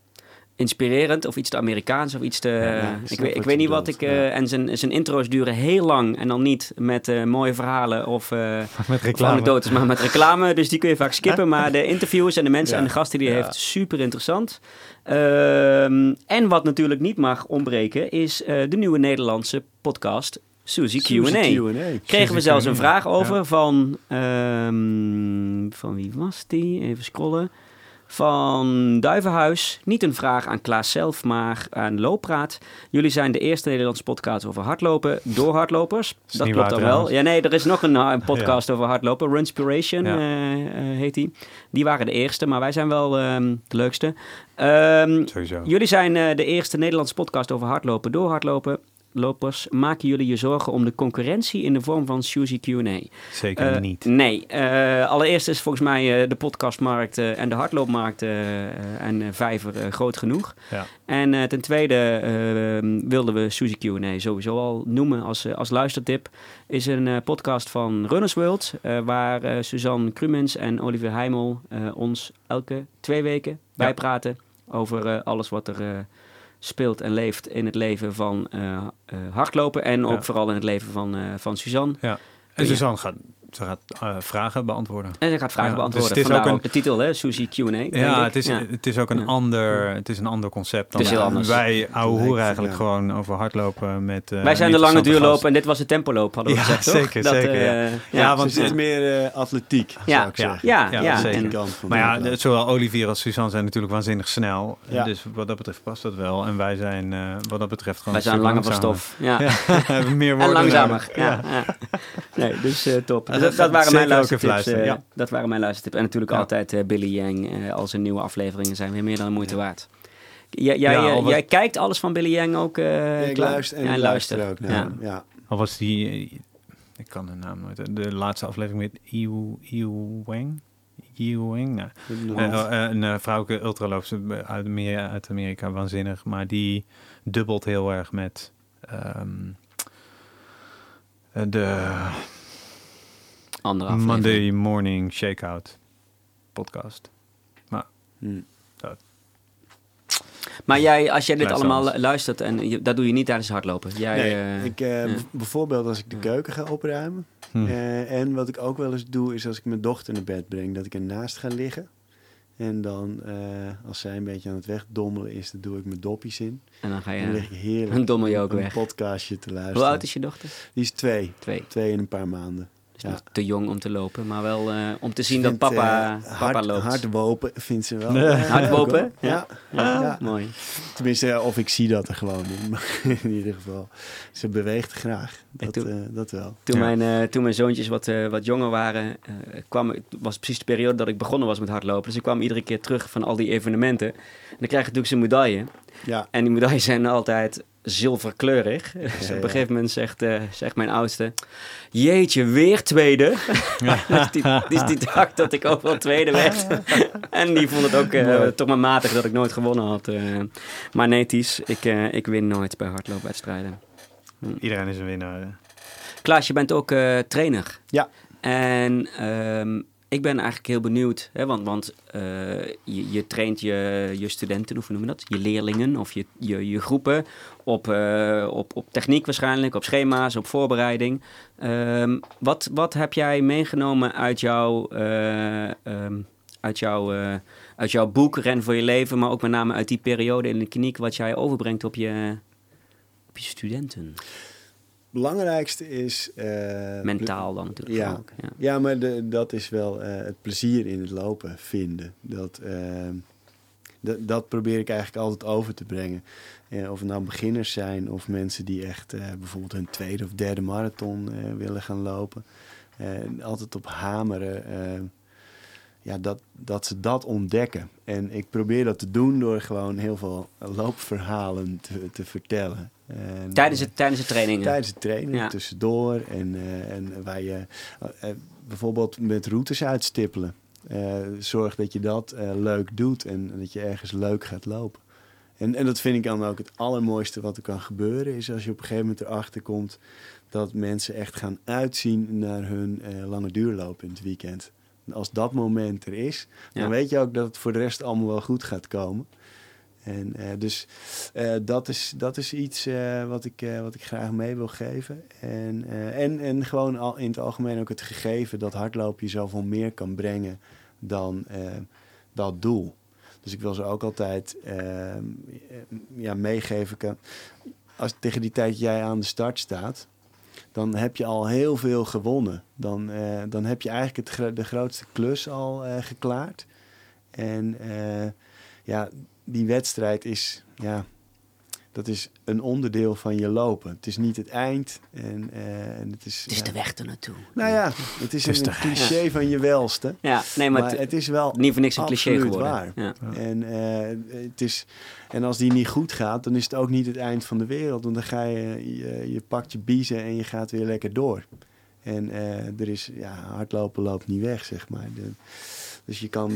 inspirerend of iets te Amerikaans of iets te... ja, ik weet, ik weet niet wat ik... ja. En zijn, zijn intro's duren heel lang en dan niet met eh, mooie verhalen of... eh, (laughs) Met of reclame. anekdotes, maar met reclame. Dus die kun je vaak skippen. Maar de interviews en de mensen Ja. en de gasten die hij Ja. heeft, super interessant. Ehm, en wat natuurlijk niet mag ontbreken, is de nieuwe Nederlandse podcast Suzy Q&A. Kregen we zelfs een vraag over van... ehm, van wie was die? Even scrollen. Van Duivenhuis. Niet een vraag aan Klaas zelf, maar aan Looppraat. Jullie zijn de eerste Nederlandse podcast over hardlopen door hardlopers. Dat klopt dan wel. Ja, nee, er is nog een, eh, een (laughs) podcast over hardlopen. Runspiration Ja. eh, eh, heet die. Die waren de eerste, maar wij zijn wel ehm, de leukste. Ehm, Sowieso. Jullie zijn de eerste Nederlandse podcast over hardlopen door hardlopen. Lopers, maken jullie je zorgen om de concurrentie in de vorm van Suzy Q&A? Zeker Eh, niet. Nee. Eh, allereerst is volgens mij eh, de podcastmarkt en de hardloopmarkt en Vijver groot genoeg. Ja. En ten tweede eh, wilden we Suzy Q&A sowieso al noemen als, als luistertip. Is een podcast van Runners World, waar Suzanne Krumens en Olivier Heimel ons elke twee weken bijpraten over eh, alles wat er... speelt en leeft in het leven van eh, eh, hardlopen en ook Ja. vooral in het leven van, eh, van Suzanne. En Ja. Suzanne gaat, ze gaat eh, vragen beantwoorden. En ze gaat vragen Ja, beantwoorden. dus het is Vandaar ook ook, een- de titel, hè? Suzy Q&A. denk Ja, ik. het is, Ja. het is ook een, Ja. ander, het is een ander concept dan Het is heel anders. wij ouwe hoeren eigenlijk ja. gewoon over hardlopen met eh, Wij zijn de lange duurloop en dit was de tempoloop, hadden we Ja, gezegd, toch? zeker, zeker, eh, ja. ja, Ja, Want het is meer eh, atletiek, Ja, zou ik ja, zeggen. ja, Ja, ja. zeker. Maar ja, zowel Olivier als Suzanne zijn natuurlijk waanzinnig snel. Ja. Dus wat dat betreft past dat wel. En wij zijn eh, wat dat betreft gewoon wij zijn langer van stof. Ja. (laughs) Meer En langzamer. Ja. Ja. Nee, dus eh, top. Dat waren mijn luistertips. eh, ja. Dat waren mijn luistertips. En natuurlijk Ja. altijd eh, Billy Yang eh, als er nieuwe afleveringen zijn weer meer dan de moeite waard. Jij, jij, Ja, al was- jij kijkt alles van Billy Yang ook eh Ja, ik luister en luister ook naar Ja. Al was die, ik kan de naam nooit, de laatste aflevering met Iu, Iu Wang? Nou, een uh, vrouwelijke ultraloopster uit, Amerika, uit Amerika, waanzinnig. Maar die dubbelt heel erg met ehm, eh, de Andere aflevering. Monday Morning Shakeout podcast. Hm. Maar jij, als jij dit Luister allemaal anders. luistert, en je, dat doe je niet tijdens hardlopen. Jij, Nee, eh, ik, eh, ja. bijvoorbeeld als ik de keuken ga opruimen. Hm. Eh, en wat ik ook wel eens doe, is als ik mijn dochter naar bed breng, dat ik ernaast ga liggen. En dan, eh, als zij een beetje aan het wegdommelen is, dan doe ik mijn doppies in. en dan ga En dan lig je... ik heerlijk (laughs) dommel je ook een weg. podcastje te luisteren. Hoe oud is je dochter? Die is twee. Twee. Twee in een paar maanden. Ja. nog te jong om te lopen, maar wel eh, om te zien dat papa, eh, papa hard, loopt. Hard wopen vindt ze wel. (laughs) Nee. eh, Hard ook wopen? wel. (laughs) Ja. Ja, Ja. mooi. Tenminste, of ik zie dat er gewoon in. (laughs) In ieder geval, ze beweegt graag. Dat, eh, dat wel. Toen, Ja. mijn, eh, toen mijn zoontjes wat, eh, wat jonger waren, eh, kwam, was precies de periode dat ik begonnen was met hardlopen. Dus ik kwam iedere keer terug van al die evenementen. En dan krijg je natuurlijk zijn medaille. Ja, En die medailles zijn altijd zilverkleurig. Dus ja. op een gegeven moment zegt, eh, zegt mijn oudste... Jeetje, weer tweede. (laughs) (laughs) dus, die, dus die dacht dat ik ook wel tweede werd. (laughs) en die vond het ook eh, toch maar matig dat ik nooit gewonnen had. eh. maar nee, Ties, ik, eh, ik win nooit bij hardloopwedstrijden. Iedereen is een winnaar. hè. Klaas, je bent ook eh, trainer. Ja. En ehm, ik ben eigenlijk heel benieuwd, hè, want, want eh, je, je traint je, je studenten, hoe noem je dat? Je leerlingen of je, je, je groepen op, eh, op, op techniek waarschijnlijk, op schema's, op voorbereiding. Ehm, wat, wat heb jij meegenomen uit jouw, eh, ehm, uit, jouw, eh, uit jouw boek Ren voor je leven, maar ook met name uit die periode in de kliniek, wat jij overbrengt op je, op je studenten? belangrijkste is... Mentaal dan natuurlijk Ja. ook. Ja. Ja, maar de, dat is wel het plezier in het lopen vinden. Dat, eh, dat, dat probeer ik eigenlijk altijd over te brengen. Of het nou beginners zijn of mensen die echt eh, bijvoorbeeld hun tweede of derde marathon eh, willen gaan lopen. Eh, altijd op hameren. ja, dat, dat ze dat ontdekken. En ik probeer dat te doen door gewoon heel veel loopverhalen te, te vertellen. En, tijdens, het, tijdens de trainingen? Tijdens de training, tussendoor. En, en waar je bijvoorbeeld met routes uitstippelen. Uh, zorg dat je dat leuk doet en dat je ergens leuk gaat lopen. En, en dat vind ik dan ook het allermooiste wat er kan gebeuren. Is als je op een gegeven moment erachter komt dat mensen echt gaan uitzien naar hun lange duurloop in het weekend. En als dat moment er is, dan weet je ook dat het voor de rest allemaal wel goed gaat komen. En uh, dus uh, dat, is, dat is iets uh, wat, ik, wat ik graag mee wil geven. En, en, en gewoon al in het algemeen ook het gegeven dat hardlopen je zoveel meer kan brengen dan dat doel. Dus ik wil ze ook altijd ehm, ja, meegeven. Als tegen die tijd jij aan de start staat, dan heb je al heel veel gewonnen. Dan, dan heb je eigenlijk het, de grootste klus al geklaard. En ja, die wedstrijd is, ja, dat is een onderdeel van je lopen. Het is niet het eind. En, uh, en het is, het is de weg ernaartoe. Nou ja, het is, een, cliché van je welste. Ja, nee, maar, het is wel niet voor niks een cliché geworden. waar. Ja. En, uh, het is, en als die niet goed gaat, dan is het ook niet het eind van de wereld. Want dan ga je, je, je pakt je biezen en je gaat weer lekker door. En uh, er is, ja, hardlopen loopt niet weg, zeg maar. De, dus je kan,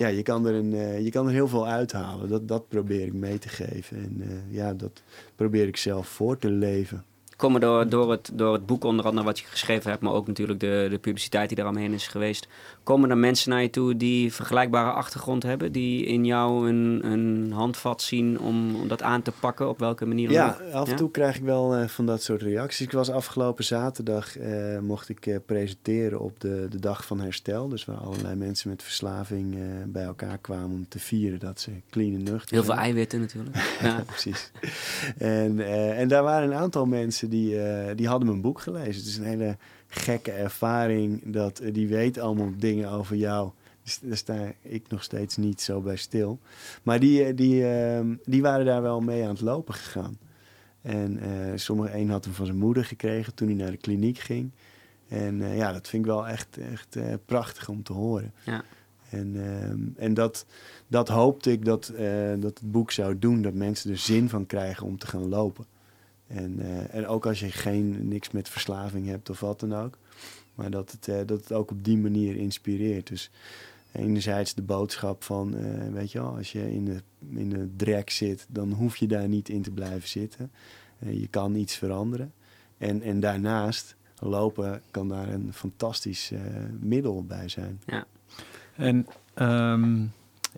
ja, je kan er, een, uh, je kan er heel veel uithalen. Dat, dat probeer ik mee te geven. En uh, ja, dat probeer ik zelf voor te leven komen door, door, het, door het boek onder andere wat je geschreven hebt, maar ook natuurlijk de, de publiciteit die daaromheen is geweest. Komen er mensen naar je toe die vergelijkbare achtergrond hebben, die in jou een, een handvat zien om, om dat aan te pakken, op welke manier Ja, af en toe krijg ik wel uh, van dat soort reacties. Ik was afgelopen zaterdag, uh, mocht ik uh, presenteren op de, de dag van herstel. Dus waar allerlei mensen met verslaving bij elkaar kwamen om te vieren dat ze clean en nuchter Heel veel eiwitten natuurlijk. (laughs) ja, precies. En, en daar waren een aantal mensen die, uh, die hadden mijn boek gelezen. Het is een hele gekke ervaring. Dat, uh, die weet allemaal dingen over jou. Dus daar sta ik nog steeds niet zo bij stil. Maar die, uh, die, ehm, die waren daar wel mee aan het lopen gegaan. En sommige een had hem van zijn moeder gekregen toen hij naar de kliniek ging. En ja, dat vind ik wel echt, echt prachtig om te horen. Ja. En, uh, en dat, dat hoopte ik dat, uh, dat het boek zou doen. Dat mensen er zin van krijgen om te gaan lopen. En, uh, en ook als je geen, niks met verslaving hebt of wat dan ook. Maar dat het, uh, dat het ook op die manier inspireert. Dus enerzijds de boodschap van, uh, weet je wel, als je in de, in de drek zit, dan hoef je daar niet in te blijven zitten. je kan iets veranderen. En, en daarnaast, lopen kan daar een fantastisch middel bij zijn. Ja. En um,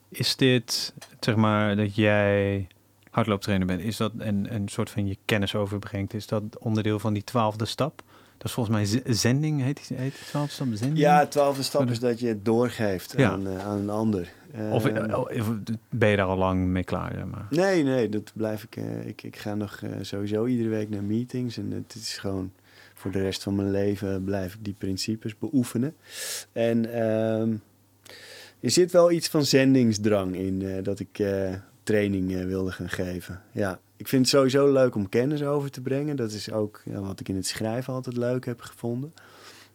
is dit, zeg maar, dat jij hardlooptrainer bent, is dat en een soort van je kennis overbrengt, is dat onderdeel van die twaalfde stap? Dat is volgens mij zending, heet die, heet twaalfde stap zending? Ja, twaalfde stap is dat je het doorgeeft ja. aan, uh, aan een ander. Of, uh, of, ben je daar al lang mee klaar? Ja, maar. Nee, nee, dat blijf ik. Uh, ik, ik ga nog sowieso iedere week naar meetings en het is gewoon voor de rest van mijn leven blijf ik die principes beoefenen. En ehm, er zit wel iets van zendingsdrang in dat ik training uh, wilde gaan geven. Ja, ik vind het sowieso leuk om kennis over te brengen. Dat is ook ja, wat ik in het schrijven altijd leuk heb gevonden.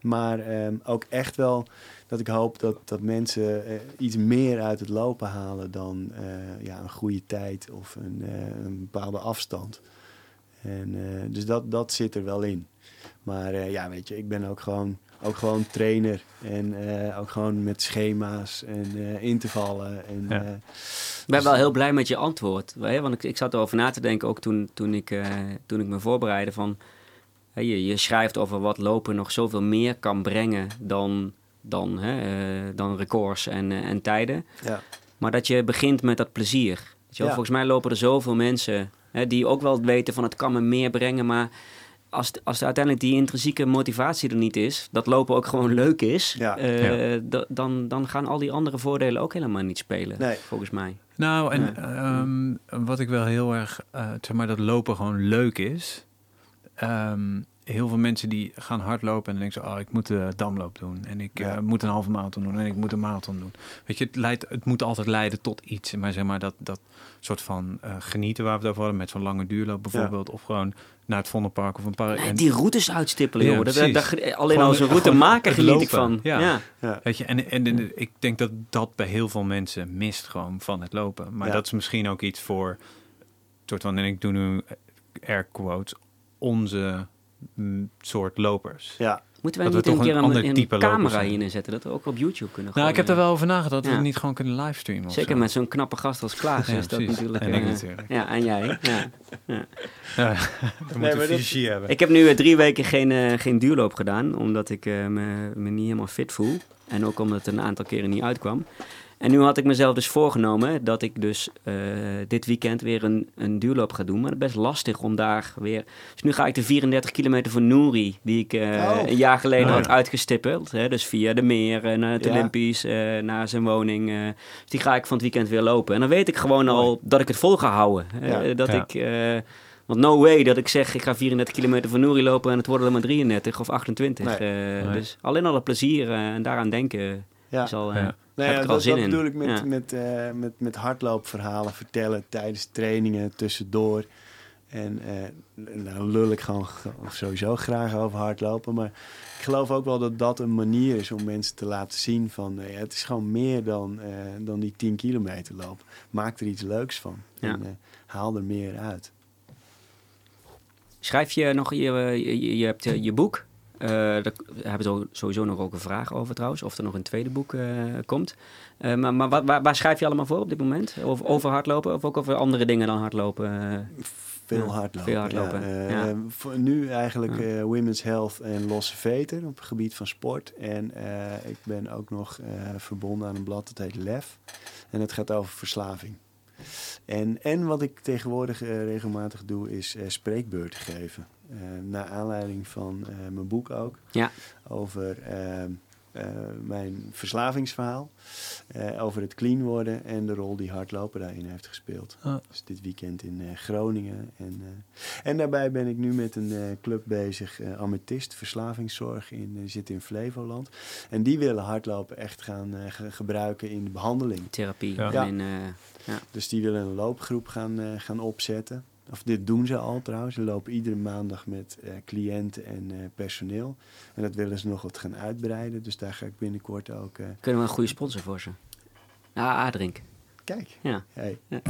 Maar um, ook echt wel dat ik hoop dat, dat mensen uh, iets meer uit het lopen halen dan uh, ja, een goede tijd of een, een bepaalde afstand. En, dus dat, dat zit er wel in. Maar ja, weet je, ik ben ook gewoon ook gewoon trainer. En uh, ook gewoon met schema's en uh, intervallen. En, ja. uh, ik ben wel heel blij met je antwoord. Hè? Want ik, ik zat erover na te denken, ook toen, toen, ik, toen ik me voorbereidde. Van, hè, je, je schrijft over wat lopen nog zoveel meer kan brengen dan, dan, hè, dan records en, en tijden. Ja. Maar dat je begint met dat plezier. Ja. Volgens mij lopen er zoveel mensen hè, die ook wel weten van het kan me meer brengen, maar als, als uiteindelijk die intrinsieke motivatie er niet is, dat lopen ook gewoon leuk is, ja. Uh, ja. dan, dan gaan al die andere voordelen ook helemaal niet spelen, nee. volgens mij. Nou, en nee. um, wat ik wel heel erg, uh, zeg maar, dat lopen gewoon leuk is, um, heel veel mensen die gaan hardlopen en dan denken ze, oh, ik moet de damloop doen en ik Ja. eh, moet een halve marathon doen en ik moet een marathon doen. Weet je, het, leidt, het moet altijd leiden tot iets. Maar zeg maar dat, dat soort van eh, genieten waar we het over hadden, met zo'n lange duurloop bijvoorbeeld, of gewoon naar het Vondelpark of een paar. Nee, en- die routes uitstippelen, Ja, joh. Dat, precies. dat- dat- alleen Gewoon maken het geniet ik van. Ja. Ja. Ja. Weet je, en, en, en ik denk dat dat bij heel veel mensen mist gewoon van het lopen. Maar Ja. dat is misschien ook iets voor, soort van, en ik doe nu air quotes, onze soort lopers. Ja, Moeten wij Dat we niet een keer een een, ander een type camera zijn. hier neerzetten? Dat we ook op YouTube kunnen Nou, ik heb er wel over nagedacht dat we Ja. het niet gewoon kunnen livestreamen. Zeker zo. met zo'n knappe gast als Klaas Ja, is dat natuurlijk... En ik eh, natuurlijk. Ja, en jij. Ja. (laughs) Ja, we moeten dat- hebben. Ik heb nu eh, drie weken geen, eh, geen duurloop gedaan, omdat ik me, me niet helemaal fit voel. En ook omdat het een aantal keren niet uitkwam. En nu had ik mezelf dus voorgenomen dat ik dus eh, dit weekend weer een, een duurloop ga doen. Maar het is best lastig om daar weer... Dus nu ga ik de 34 kilometer van Nouri, die ik eh, Oh. een jaar geleden Oh, had ja. uitgestippeld. Hè, dus via de meer, eh, naar het Ja. Olympisch, eh, naar zijn woning. eh. dus die ga ik van het weekend weer lopen. En dan weet ik gewoon al dat ik het vol ga houden. Ja. Dat Ja. ik... eh, want no way dat ik zeg, ik ga 34 kilometer van Nouri lopen en het worden er maar 33 of 28. Nee. Eh, Nee. Dus alleen al het plezier en daaraan denken ja. is al... eh, Ja. Nou heb ja, er dat, zin dat in. bedoel ik met, Ja. met, eh, met, met hardloopverhalen vertellen tijdens trainingen, tussendoor. En eh nou lul ik gewoon sowieso graag over hardlopen. Maar ik geloof ook wel dat dat een manier is om mensen te laten zien van... eh, het is gewoon meer dan, eh, dan die 10 kilometer lopen. Maak er iets leuks van. Ja. En haal er meer uit. Schrijf je nog, je, je, je hebt je boek. Eh daar hebben we sowieso nog ook een vraag over trouwens, of er nog een tweede boek eh, komt. Eh, maar maar wat, waar, waar schrijf je allemaal voor op dit moment? Over, over hardlopen of ook over andere dingen dan hardlopen? Veel hardlopen. veel hardlopen, Ja, ja. voor nu eigenlijk women's health en losse veten op het gebied van sport. En ik ben ook nog verbonden aan een blad dat heet LEF. En het gaat over verslaving. En, en wat ik tegenwoordig eh, regelmatig doe, is eh, spreekbeurten geven. Eh naar aanleiding van mijn boek ook. Ja. Over eh, eh, mijn verslavingsverhaal. eh, over het clean worden en de rol die hardlopen daarin heeft gespeeld. Ah. Dus dit weekend in eh, Groningen. En, eh, en daarbij ben ik nu met een eh, club bezig, eh Amethyst, verslavingszorg, in, zit in Flevoland. En die willen hardlopen echt gaan eh, ge- gebruiken in de behandeling. Therapie. Ja. En in, eh, Dus die willen een loopgroep gaan, eh, gaan opzetten. Of dit doen ze al trouwens. Ze lopen iedere maandag met eh, cliënten en eh, personeel. En dat willen ze nog wat gaan uitbreiden. Dus daar ga ik binnenkort ook... eh, kunnen we een goede sponsor voor ze? Ah, A-drink. kijk, Ja. hey. (laughs)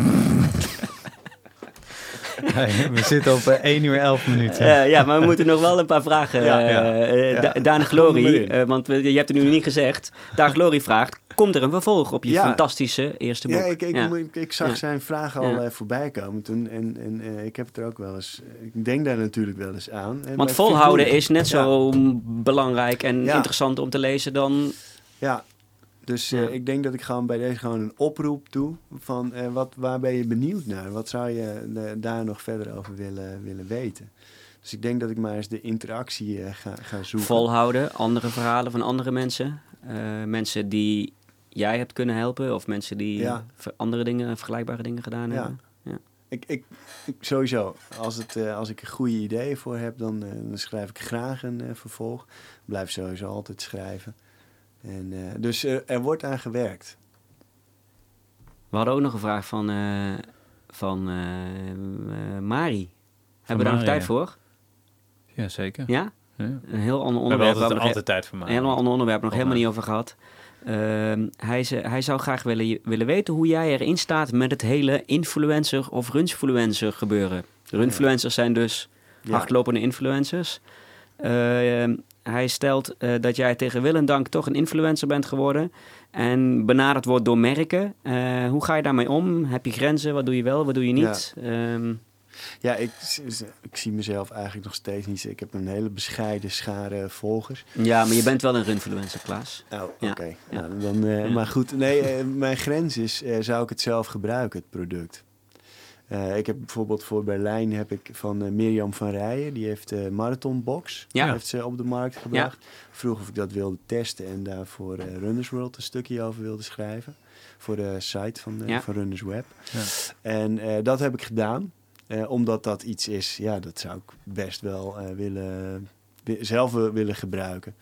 We zitten op eh, 1 uur 11 minuten. Eh, ja, maar we moeten nog wel een paar vragen. Ja, eh, ja. eh, Ja. Da- Daan Glory, eh, want je hebt het nu niet gezegd. Daan Glory vraagt, komt er een vervolg op je Ja. fantastische eerste boek? Ja, ik, ik, Ja. ik, ik zag Ja. zijn vraag al Ja. eh, voorbij komen toen. En, en eh, ik heb het er ook wel eens... Ik denk daar natuurlijk wel eens aan. En Want volhouden is net Ja. zo belangrijk en Ja. interessant om te lezen dan... Ja, dus eh, ik denk dat ik gewoon bij deze gewoon een oproep doe van eh, wat, waar ben je benieuwd naar? Wat zou je eh, daar nog verder over willen, willen weten? Dus ik denk dat ik maar eens de interactie ga, ga zoeken. Volhouden, andere verhalen van andere mensen. mensen die jij hebt kunnen helpen of mensen die Ja. andere dingen, vergelijkbare dingen gedaan Ja. hebben. Ik, ik, ik- sowieso, als, het, als ik er goede ideeën voor heb, dan, dan schrijf ik graag een vervolg. Blijf sowieso altijd schrijven. En, eh, dus eh, er wordt aan gewerkt. We hadden ook nog een vraag van, eh, van eh, eh, Mari. Hebben we daar nog Mari, tijd voor? Ja, zeker. Ja? Ja. Een heel ander We hebben onderwerp. altijd, waar we nog altijd tijd voor Een mij. helemaal ander onderwerp, nog helemaal niet over gehad. Ehm, hij, ze- hij zou graag willen, willen weten hoe jij erin staat met het hele influencer of runfluencer gebeuren. Runfluencers zijn dus Ja. hardlopende influencers. Ehm, hij stelt eh, dat jij tegen wil en dank toch een influencer bent geworden en benaderd wordt door merken. Eh, hoe ga je daarmee om? Heb je grenzen? Wat doe je wel? Wat doe je niet? Ehm, Ja, ik, ik zie mezelf eigenlijk nog steeds niet. Ik heb een hele bescheiden schare volgers. ja, maar je bent wel een runfluencer, Klaas. Oh, Ja. oké. Ja. Nou, dan, eh, Ja. Maar goed, nee, mijn grens is, zou ik het zelf gebruiken, het product? Eh, ik heb bijvoorbeeld voor Berlijn heb ik van eh, Mirjam van Rijen, die heeft de Marathonbox Ja. heeft ze op de markt gebracht. Vroeg of ik dat wilde testen en daar voor eh, Runners World een stukje over wilde schrijven. Voor de site van, eh, Ja. van Runners Web. Ja. En eh, dat heb ik gedaan. Eh, omdat dat iets is, ja, dat zou ik best wel eh, willen, wi- zelf wil- willen gebruiken.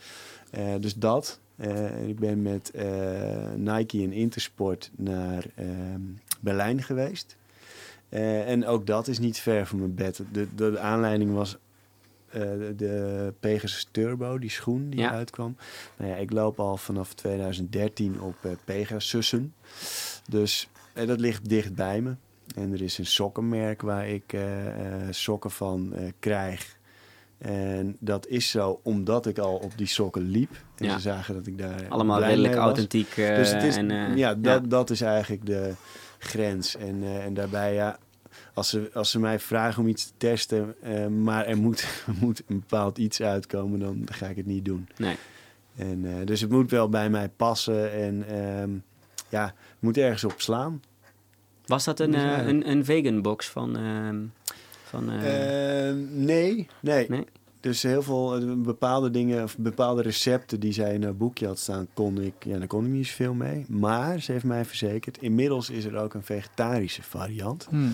Eh, dus dat. Eh, ik ben met eh, Nike en Intersport naar ehm, Berlijn geweest. Eh, en ook dat is niet ver van mijn bed. De, de, de aanleiding was eh, de, Pegasus Turbo, die schoen die Ja. uitkwam. Nou ja, ik loop al vanaf 2013 op eh, Pegasussen. Dus dat ligt dicht bij me. En er is een sokkenmerk waar ik sokken van krijg. En dat is zo omdat ik al op die sokken liep. En Ja. ze zagen dat ik daar Allemaal redelijk authentiek. Dus het is, en, ja, dat, dat is eigenlijk de grens. En, en daarbij, ja, als ze, als ze mij vragen om iets te testen, eh, maar er moet, (laughs) moet een bepaald iets uitkomen, dan ga ik het niet doen. Nee. En, eh, dus het moet wel bij mij passen en ehm, ja, het moet ergens op slaan. Was dat een, eh, een, een vegan box van... ehm, van eh, Ehm, nee, nee. Nee? Dus heel veel bepaalde dingen, of bepaalde recepten die zij in haar boekje had staan, kon ik, ja, daar kon ik niet zoveel mee. Maar ze heeft mij verzekerd, inmiddels is er ook een vegetarische variant. Hmm.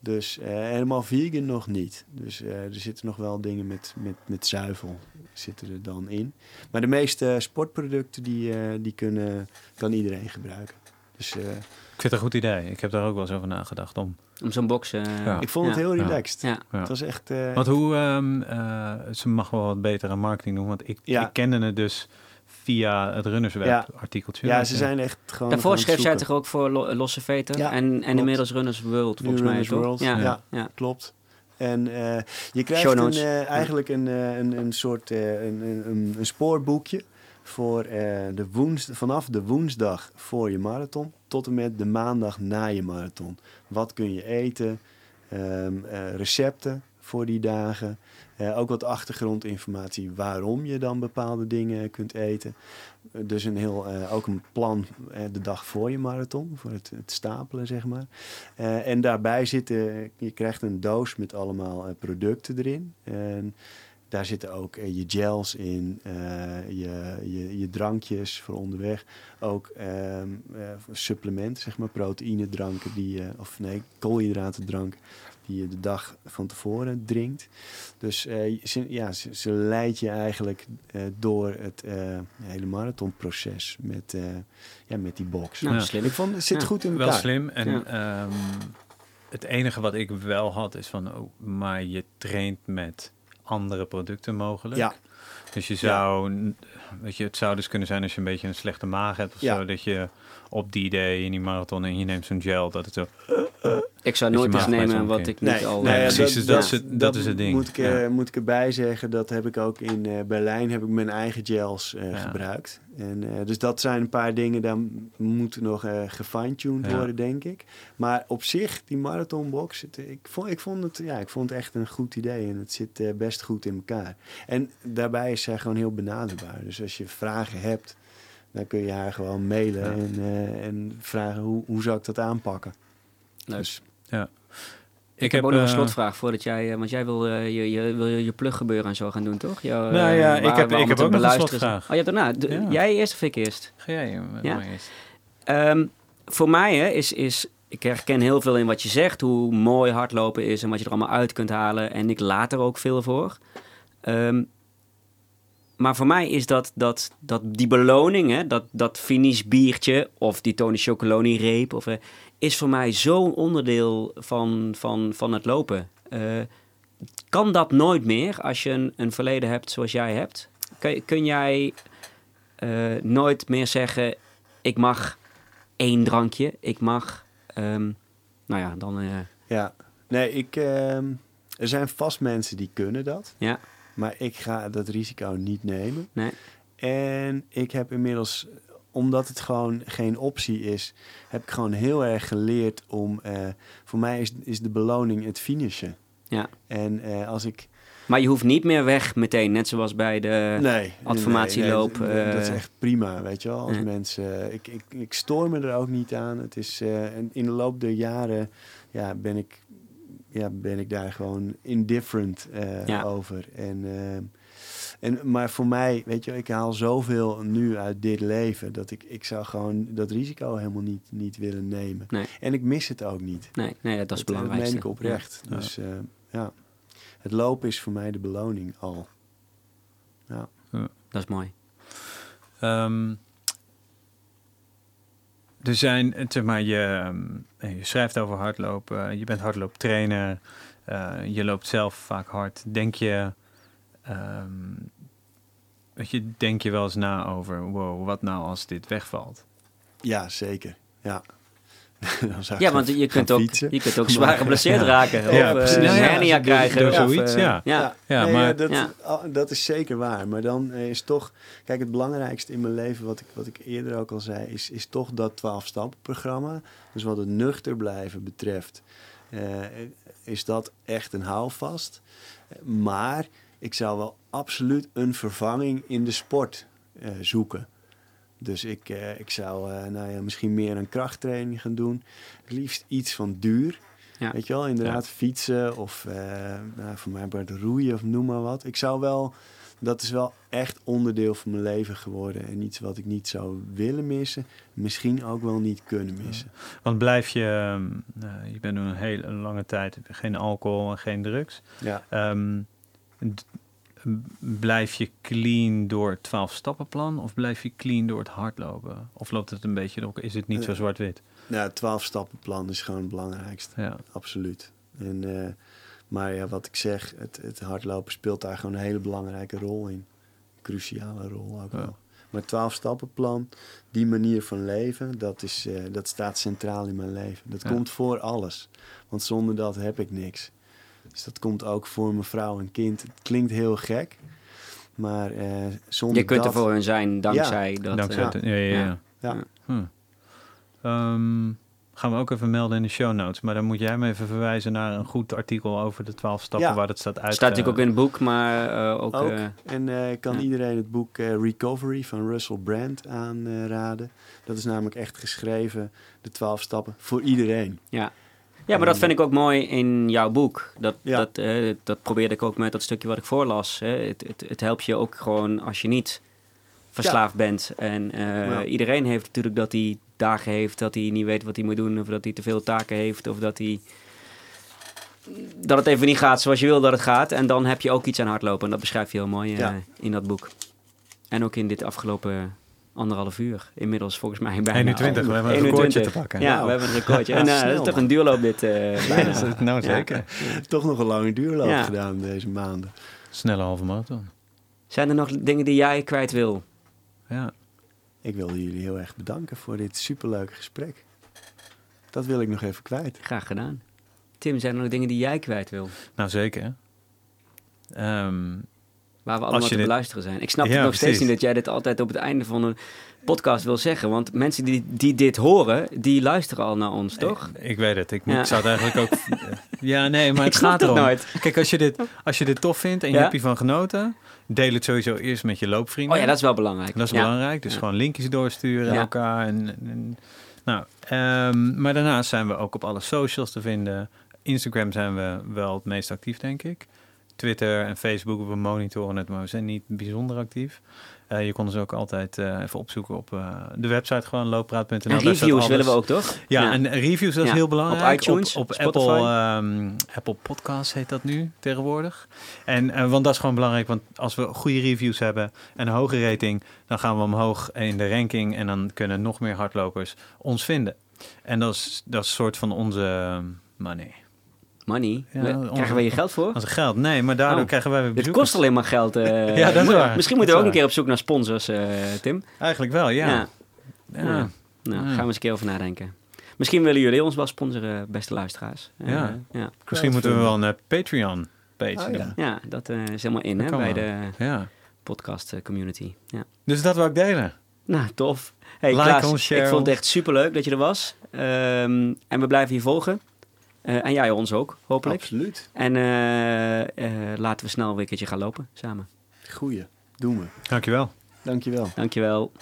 Dus eh, helemaal vegan nog niet. Dus eh, er zitten nog wel dingen met, met, met zuivel zitten er dan in. Maar de meeste sportproducten die, eh, die kunnen, kan iedereen gebruiken. Dus eh, Ik vind het een goed idee. Ik heb daar ook wel eens over nagedacht om. om zo'n box... Ja. ik vond het ja. heel relaxed. Ja. Ja. Het was echt... eh, Want hoe, ehm, eh, ze mag wel wat betere marketing doen, want ik, Ja. ik kende het dus via het Runnersweb Ja. artikeltje. ja, ze zijn echt gewoon Daarvoor schreef zij toch ook voor Lo- Losse Veter? Ja, en, en klopt. inmiddels Runners World, Nu volgens mij, Runners toch? World, Ja. ja. ja. Klopt. En eh, je krijgt een, eh, eigenlijk een, eh, een, een soort eh, een, een, een, een spoorboekje voor eh, de woens, vanaf de woensdag voor je marathon tot en met de maandag na je marathon. Wat kun je eten? Ehm, eh, recepten voor die dagen. Eh, ook wat achtergrondinformatie waarom je dan bepaalde dingen kunt eten. Eh, dus een heel, eh, ook een plan de dag voor je marathon, voor het, het stapelen zeg maar. En daarbij zitten, je krijgt een doos met allemaal producten erin. En daar zitten ook je gels in, je, je, je drankjes voor onderweg. Ook ehm, eh, supplementen, zeg maar, proteïnedranken, die, of nee, koolhydratendrank, die je de dag van tevoren drinkt. Dus eh, ze, ja, ze, ze leidt je eigenlijk eh, door het eh, hele marathonproces met, eh, ja, met die box. Nou, Ja. slim. Ik vond het zit Ja. goed in elkaar. wel slim. En Ja. ehm, het enige wat ik wel had is van, oh, maar je traint met andere producten mogelijk. Ja. Dus je zou, weet je, het zou dus kunnen zijn als je een beetje een slechte maag hebt of Ja. zo, dat je op die day in die marathon en je neemt zo'n gel, dat het zo. Ik zou Dat nooit iets nemen wat ik niet al... Nee, eh, precies, dus dat is het- dat is het ding. Moet ik, Ja. moet ik erbij zeggen, dat heb ik ook in eh, Berlijn heb ik mijn eigen gels eh, Ja. gebruikt. En, eh, dus dat zijn een paar dingen, daar moeten nog eh gefine-tuned Ja. worden, denk ik. Maar op zich, die marathonbox, het, ik, vond, ik, vond het, ja, ik vond het echt een goed idee. En het zit eh, best goed in elkaar. En daarbij is zij gewoon heel benaderbaar. Dus als je vragen hebt, dan kun je haar gewoon mailen Ja. en, eh, en vragen hoe, hoe zou ik dat aanpakken. Leuk. Dus, Ik, heb ook nog een eh, slotvraag voordat jij... eh, want jij wil je, je, wil je, je pluggebeuren en zo gaan doen, toch? Jou, Nou ja, waar ik heb- ik heb ook nog een slotvraag. Oh, je hebt daarna. De- Ja. Jij eerst of ik eerst? Ga jij eh, Ja? eerst. Ehm, voor mij hè, is, is... Ik herken heel veel in wat je zegt. Hoe mooi hardlopen is en wat je er allemaal uit kunt halen. En ik laat er ook veel voor. Ehm, maar voor mij is dat, dat, dat die beloning, hè, dat, dat finish biertje of die Tony Chocoloni reep, of, eh, is voor mij zo'n onderdeel van, van, van het lopen. Eh, kan dat nooit meer als je een, een verleden hebt zoals jij hebt? Kun, kun jij eh, nooit meer zeggen, ik mag één drankje, ik mag, ehm, nou ja, dan, Ja, nee, ik, ehm, er zijn vast mensen die kunnen dat. ja, Maar ik ga dat risico niet nemen. nee, En ik heb inmiddels, omdat het gewoon geen optie is, heb ik gewoon heel erg geleerd om. eh, voor mij is, is de beloning het finishen. ja. En eh, als ik. Maar je hoeft niet meer weg meteen, net zoals bij de... nee, adformatieloop, nee, nee, dat, dat is eh, echt prima, weet je wel. Als mensen. Ik, ik, ik stoor me er ook niet aan. Het is. in de loop der jaren ja, ben ik. Ja, ben ik daar gewoon indifferent eh, Ja. over. En, En, maar voor mij, weet je, ik haal zoveel nu uit dit leven dat ik, ik zou gewoon dat risico helemaal niet, niet willen nemen. Nee. En ik mis het ook niet. Nee, nee dat is het Dat, eh, belangrijkste. meen ik oprecht. Ja. Dus eh, ja, het lopen is voor mij de beloning al. Ja. Ja, dat is mooi. Ehm, er zijn, eh, zeg maar, je, ehm, je schrijft over hardlopen, je bent hardlooptrainer, eh, je loopt zelf vaak hard. Denk je, weet je, denk je wel eens na over, wow, wat nou als dit wegvalt? ja, zeker. Ja. (laughs) Dan zou ik Ja, want je kunt ook, fietsen. je kunt ook zwaar geblesseerd Ja. raken. Of Ja, eh, ja, hernia krijgen. door of, zoiets, eh, ja. ja. Ja, nee, maar- dat, dat is zeker waar. Maar dan eh, is toch... Kijk, het belangrijkste in mijn leven, wat ik, wat ik eerder ook al zei... is, is toch dat 12-stappen-programma. Dus wat het nuchter blijven betreft... eh, is dat echt een houvast. Maar ik zou wel absoluut een vervanging in de sport eh, zoeken. Dus ik, eh, ik zou eh, nou ja, misschien meer een krachttraining gaan doen. Het liefst iets van duur. Ja. Weet je wel, inderdaad fietsen of eh, nou, voor mij wordt roeien of noem maar wat. Ik zou wel, dat is wel echt onderdeel van mijn leven geworden. En iets wat ik niet zou willen missen. Misschien ook wel niet kunnen missen. Want blijf je, ehm, eh, je bent nu een hele lange tijd geen alcohol en geen drugs. Ja. Ehm, blijf je clean door het 12 stappenplan of blijf je clean door het hardlopen? Of loopt het een beetje door? Is het niet zo zwart-wit? Nou, het 12 stappenplan is gewoon het belangrijkste. Ja. Absoluut. En, eh, maar ja, wat ik zeg, het, het hardlopen speelt daar gewoon een hele belangrijke rol in. Cruciale rol ook Ja. wel. Maar het 12 stappenplan, die manier van leven, dat, is, eh, dat staat centraal in mijn leven. Dat Ja. komt voor alles. Want zonder dat heb ik niks. Dus dat komt ook voor mijn vrouw en kind. Het klinkt heel gek. Maar eh, zonder Je kunt dat... er voor hun zijn dankzij dat. Dankzij eh, het, ja, ja, ja. ja. Ja. Hm. Ehm, gaan we ook even melden in de show notes. Maar dan moet jij me even verwijzen naar een goed artikel over de 12 stappen Ja. waar dat staat uit. staat natuurlijk ook eh, in het boek, maar eh, ook. Ook. eh, En eh, ik kan Ja. iedereen het boek Recovery van Russell Brand aanraden. dat is namelijk echt geschreven, de 12 stappen, voor iedereen. ja. Ja, maar dat vind ik ook mooi in jouw boek. Dat, Ja. dat, eh, dat probeerde ik ook met dat stukje wat ik voorlas. Hè. Het, het, het helpt je ook gewoon als je niet verslaafd bent. En eh, Ja. iedereen heeft natuurlijk dat hij dagen heeft dat hij niet weet wat hij moet doen. Of dat hij te veel taken heeft. Of dat hij... Dat het even niet gaat zoals je wil dat het gaat. En dan heb je ook iets aan hardlopen. En dat beschrijf je heel mooi eh, in dat boek. En ook in dit afgelopen anderhalf uur. Inmiddels volgens mij bijna. 21, we hebben een 21. recordje te pakken. Ja, we hebben een recordje. (laughs) En eh, dat is toch een duurloop dit eh, (laughs) bijna. Ja, nou Ja. zeker. Toch nog een lange duurloop Ja. gedaan deze maanden. Snelle halve marathon. Zijn er nog dingen die jij kwijt wil? Ja. Ik wil jullie heel erg bedanken voor dit superleuke gesprek. Dat wil ik nog even kwijt. Graag gedaan. Tim, zijn er nog dingen die jij kwijt wil? Nou zeker. Ehm, Waar we allemaal te dit- beluisteren zijn. Ik snap Ja, het nog steeds niet dat jij dit altijd op het einde van een podcast wil zeggen. Want mensen die, die dit horen, die luisteren al naar ons, toch? Ik, ik weet het. Ik, moet- Ja. ik zou het eigenlijk ook. (laughs) ja, nee, maar het gaat erom. nooit. Kijk, als je, dit, als je dit tof vindt en je Ja? hebt hiervan genoten, deel het sowieso eerst met je loopvrienden. Oh ja, dat is wel belangrijk. Dat is belangrijk. Dus gewoon linkjes doorsturen aan elkaar. En, en- nou, ehm, maar daarnaast zijn we ook op alle socials te vinden. Instagram zijn we wel het meest actief, denk ik. Twitter en Facebook, we monitoren het, maar we zijn niet bijzonder actief. Eh, je kon ons ook altijd eh, even opzoeken op eh, de website, gewoon looppraat.nl. En reviews willen we ook, toch? Ja, en reviews, dat is heel belangrijk. Op iTunes, op, op. Apple, ehm, Apple Podcasts heet dat nu tegenwoordig. En, want dat is gewoon belangrijk, want als we goede reviews hebben en een hoge rating, dan gaan we omhoog in de ranking en dan kunnen nog meer hardlopers ons vinden. En dat is, dat is een soort van onze ehm, money. Money. Ja, onze- Krijgen we je geld voor? Onze geld. Nee, maar daardoor Oh. krijgen wij weer Dit bezoekers. kost alleen maar geld. (laughs) eh. Ja, dat is waar. Misschien moeten we ook een keer op zoek naar sponsors, eh, Tim. Eigenlijk wel, ja. Ja. ja. Ja. ja. Nou, Ja. gaan we eens een keer over nadenken. Misschien willen jullie ons wel sponsoren, beste luisteraars. Eh, Ja. ja. Misschien moeten we wel een eh, Patreon page Oh, doen. ja. Ja, dat eh, is helemaal in hè, bij wel. de Ja. podcast eh, community. Ja. Dus dat wil ik delen. Nou, tof. Hey, Like Klaas, ons, ik vond het echt superleuk dat je er was. Ehm, en we blijven je volgen. Eh, en jij ons ook, hopelijk. Absoluut. En eh, eh, laten we snel weer een keertje gaan lopen samen. Goeie. Doen we. Dankjewel. Dankjewel. Dankjewel.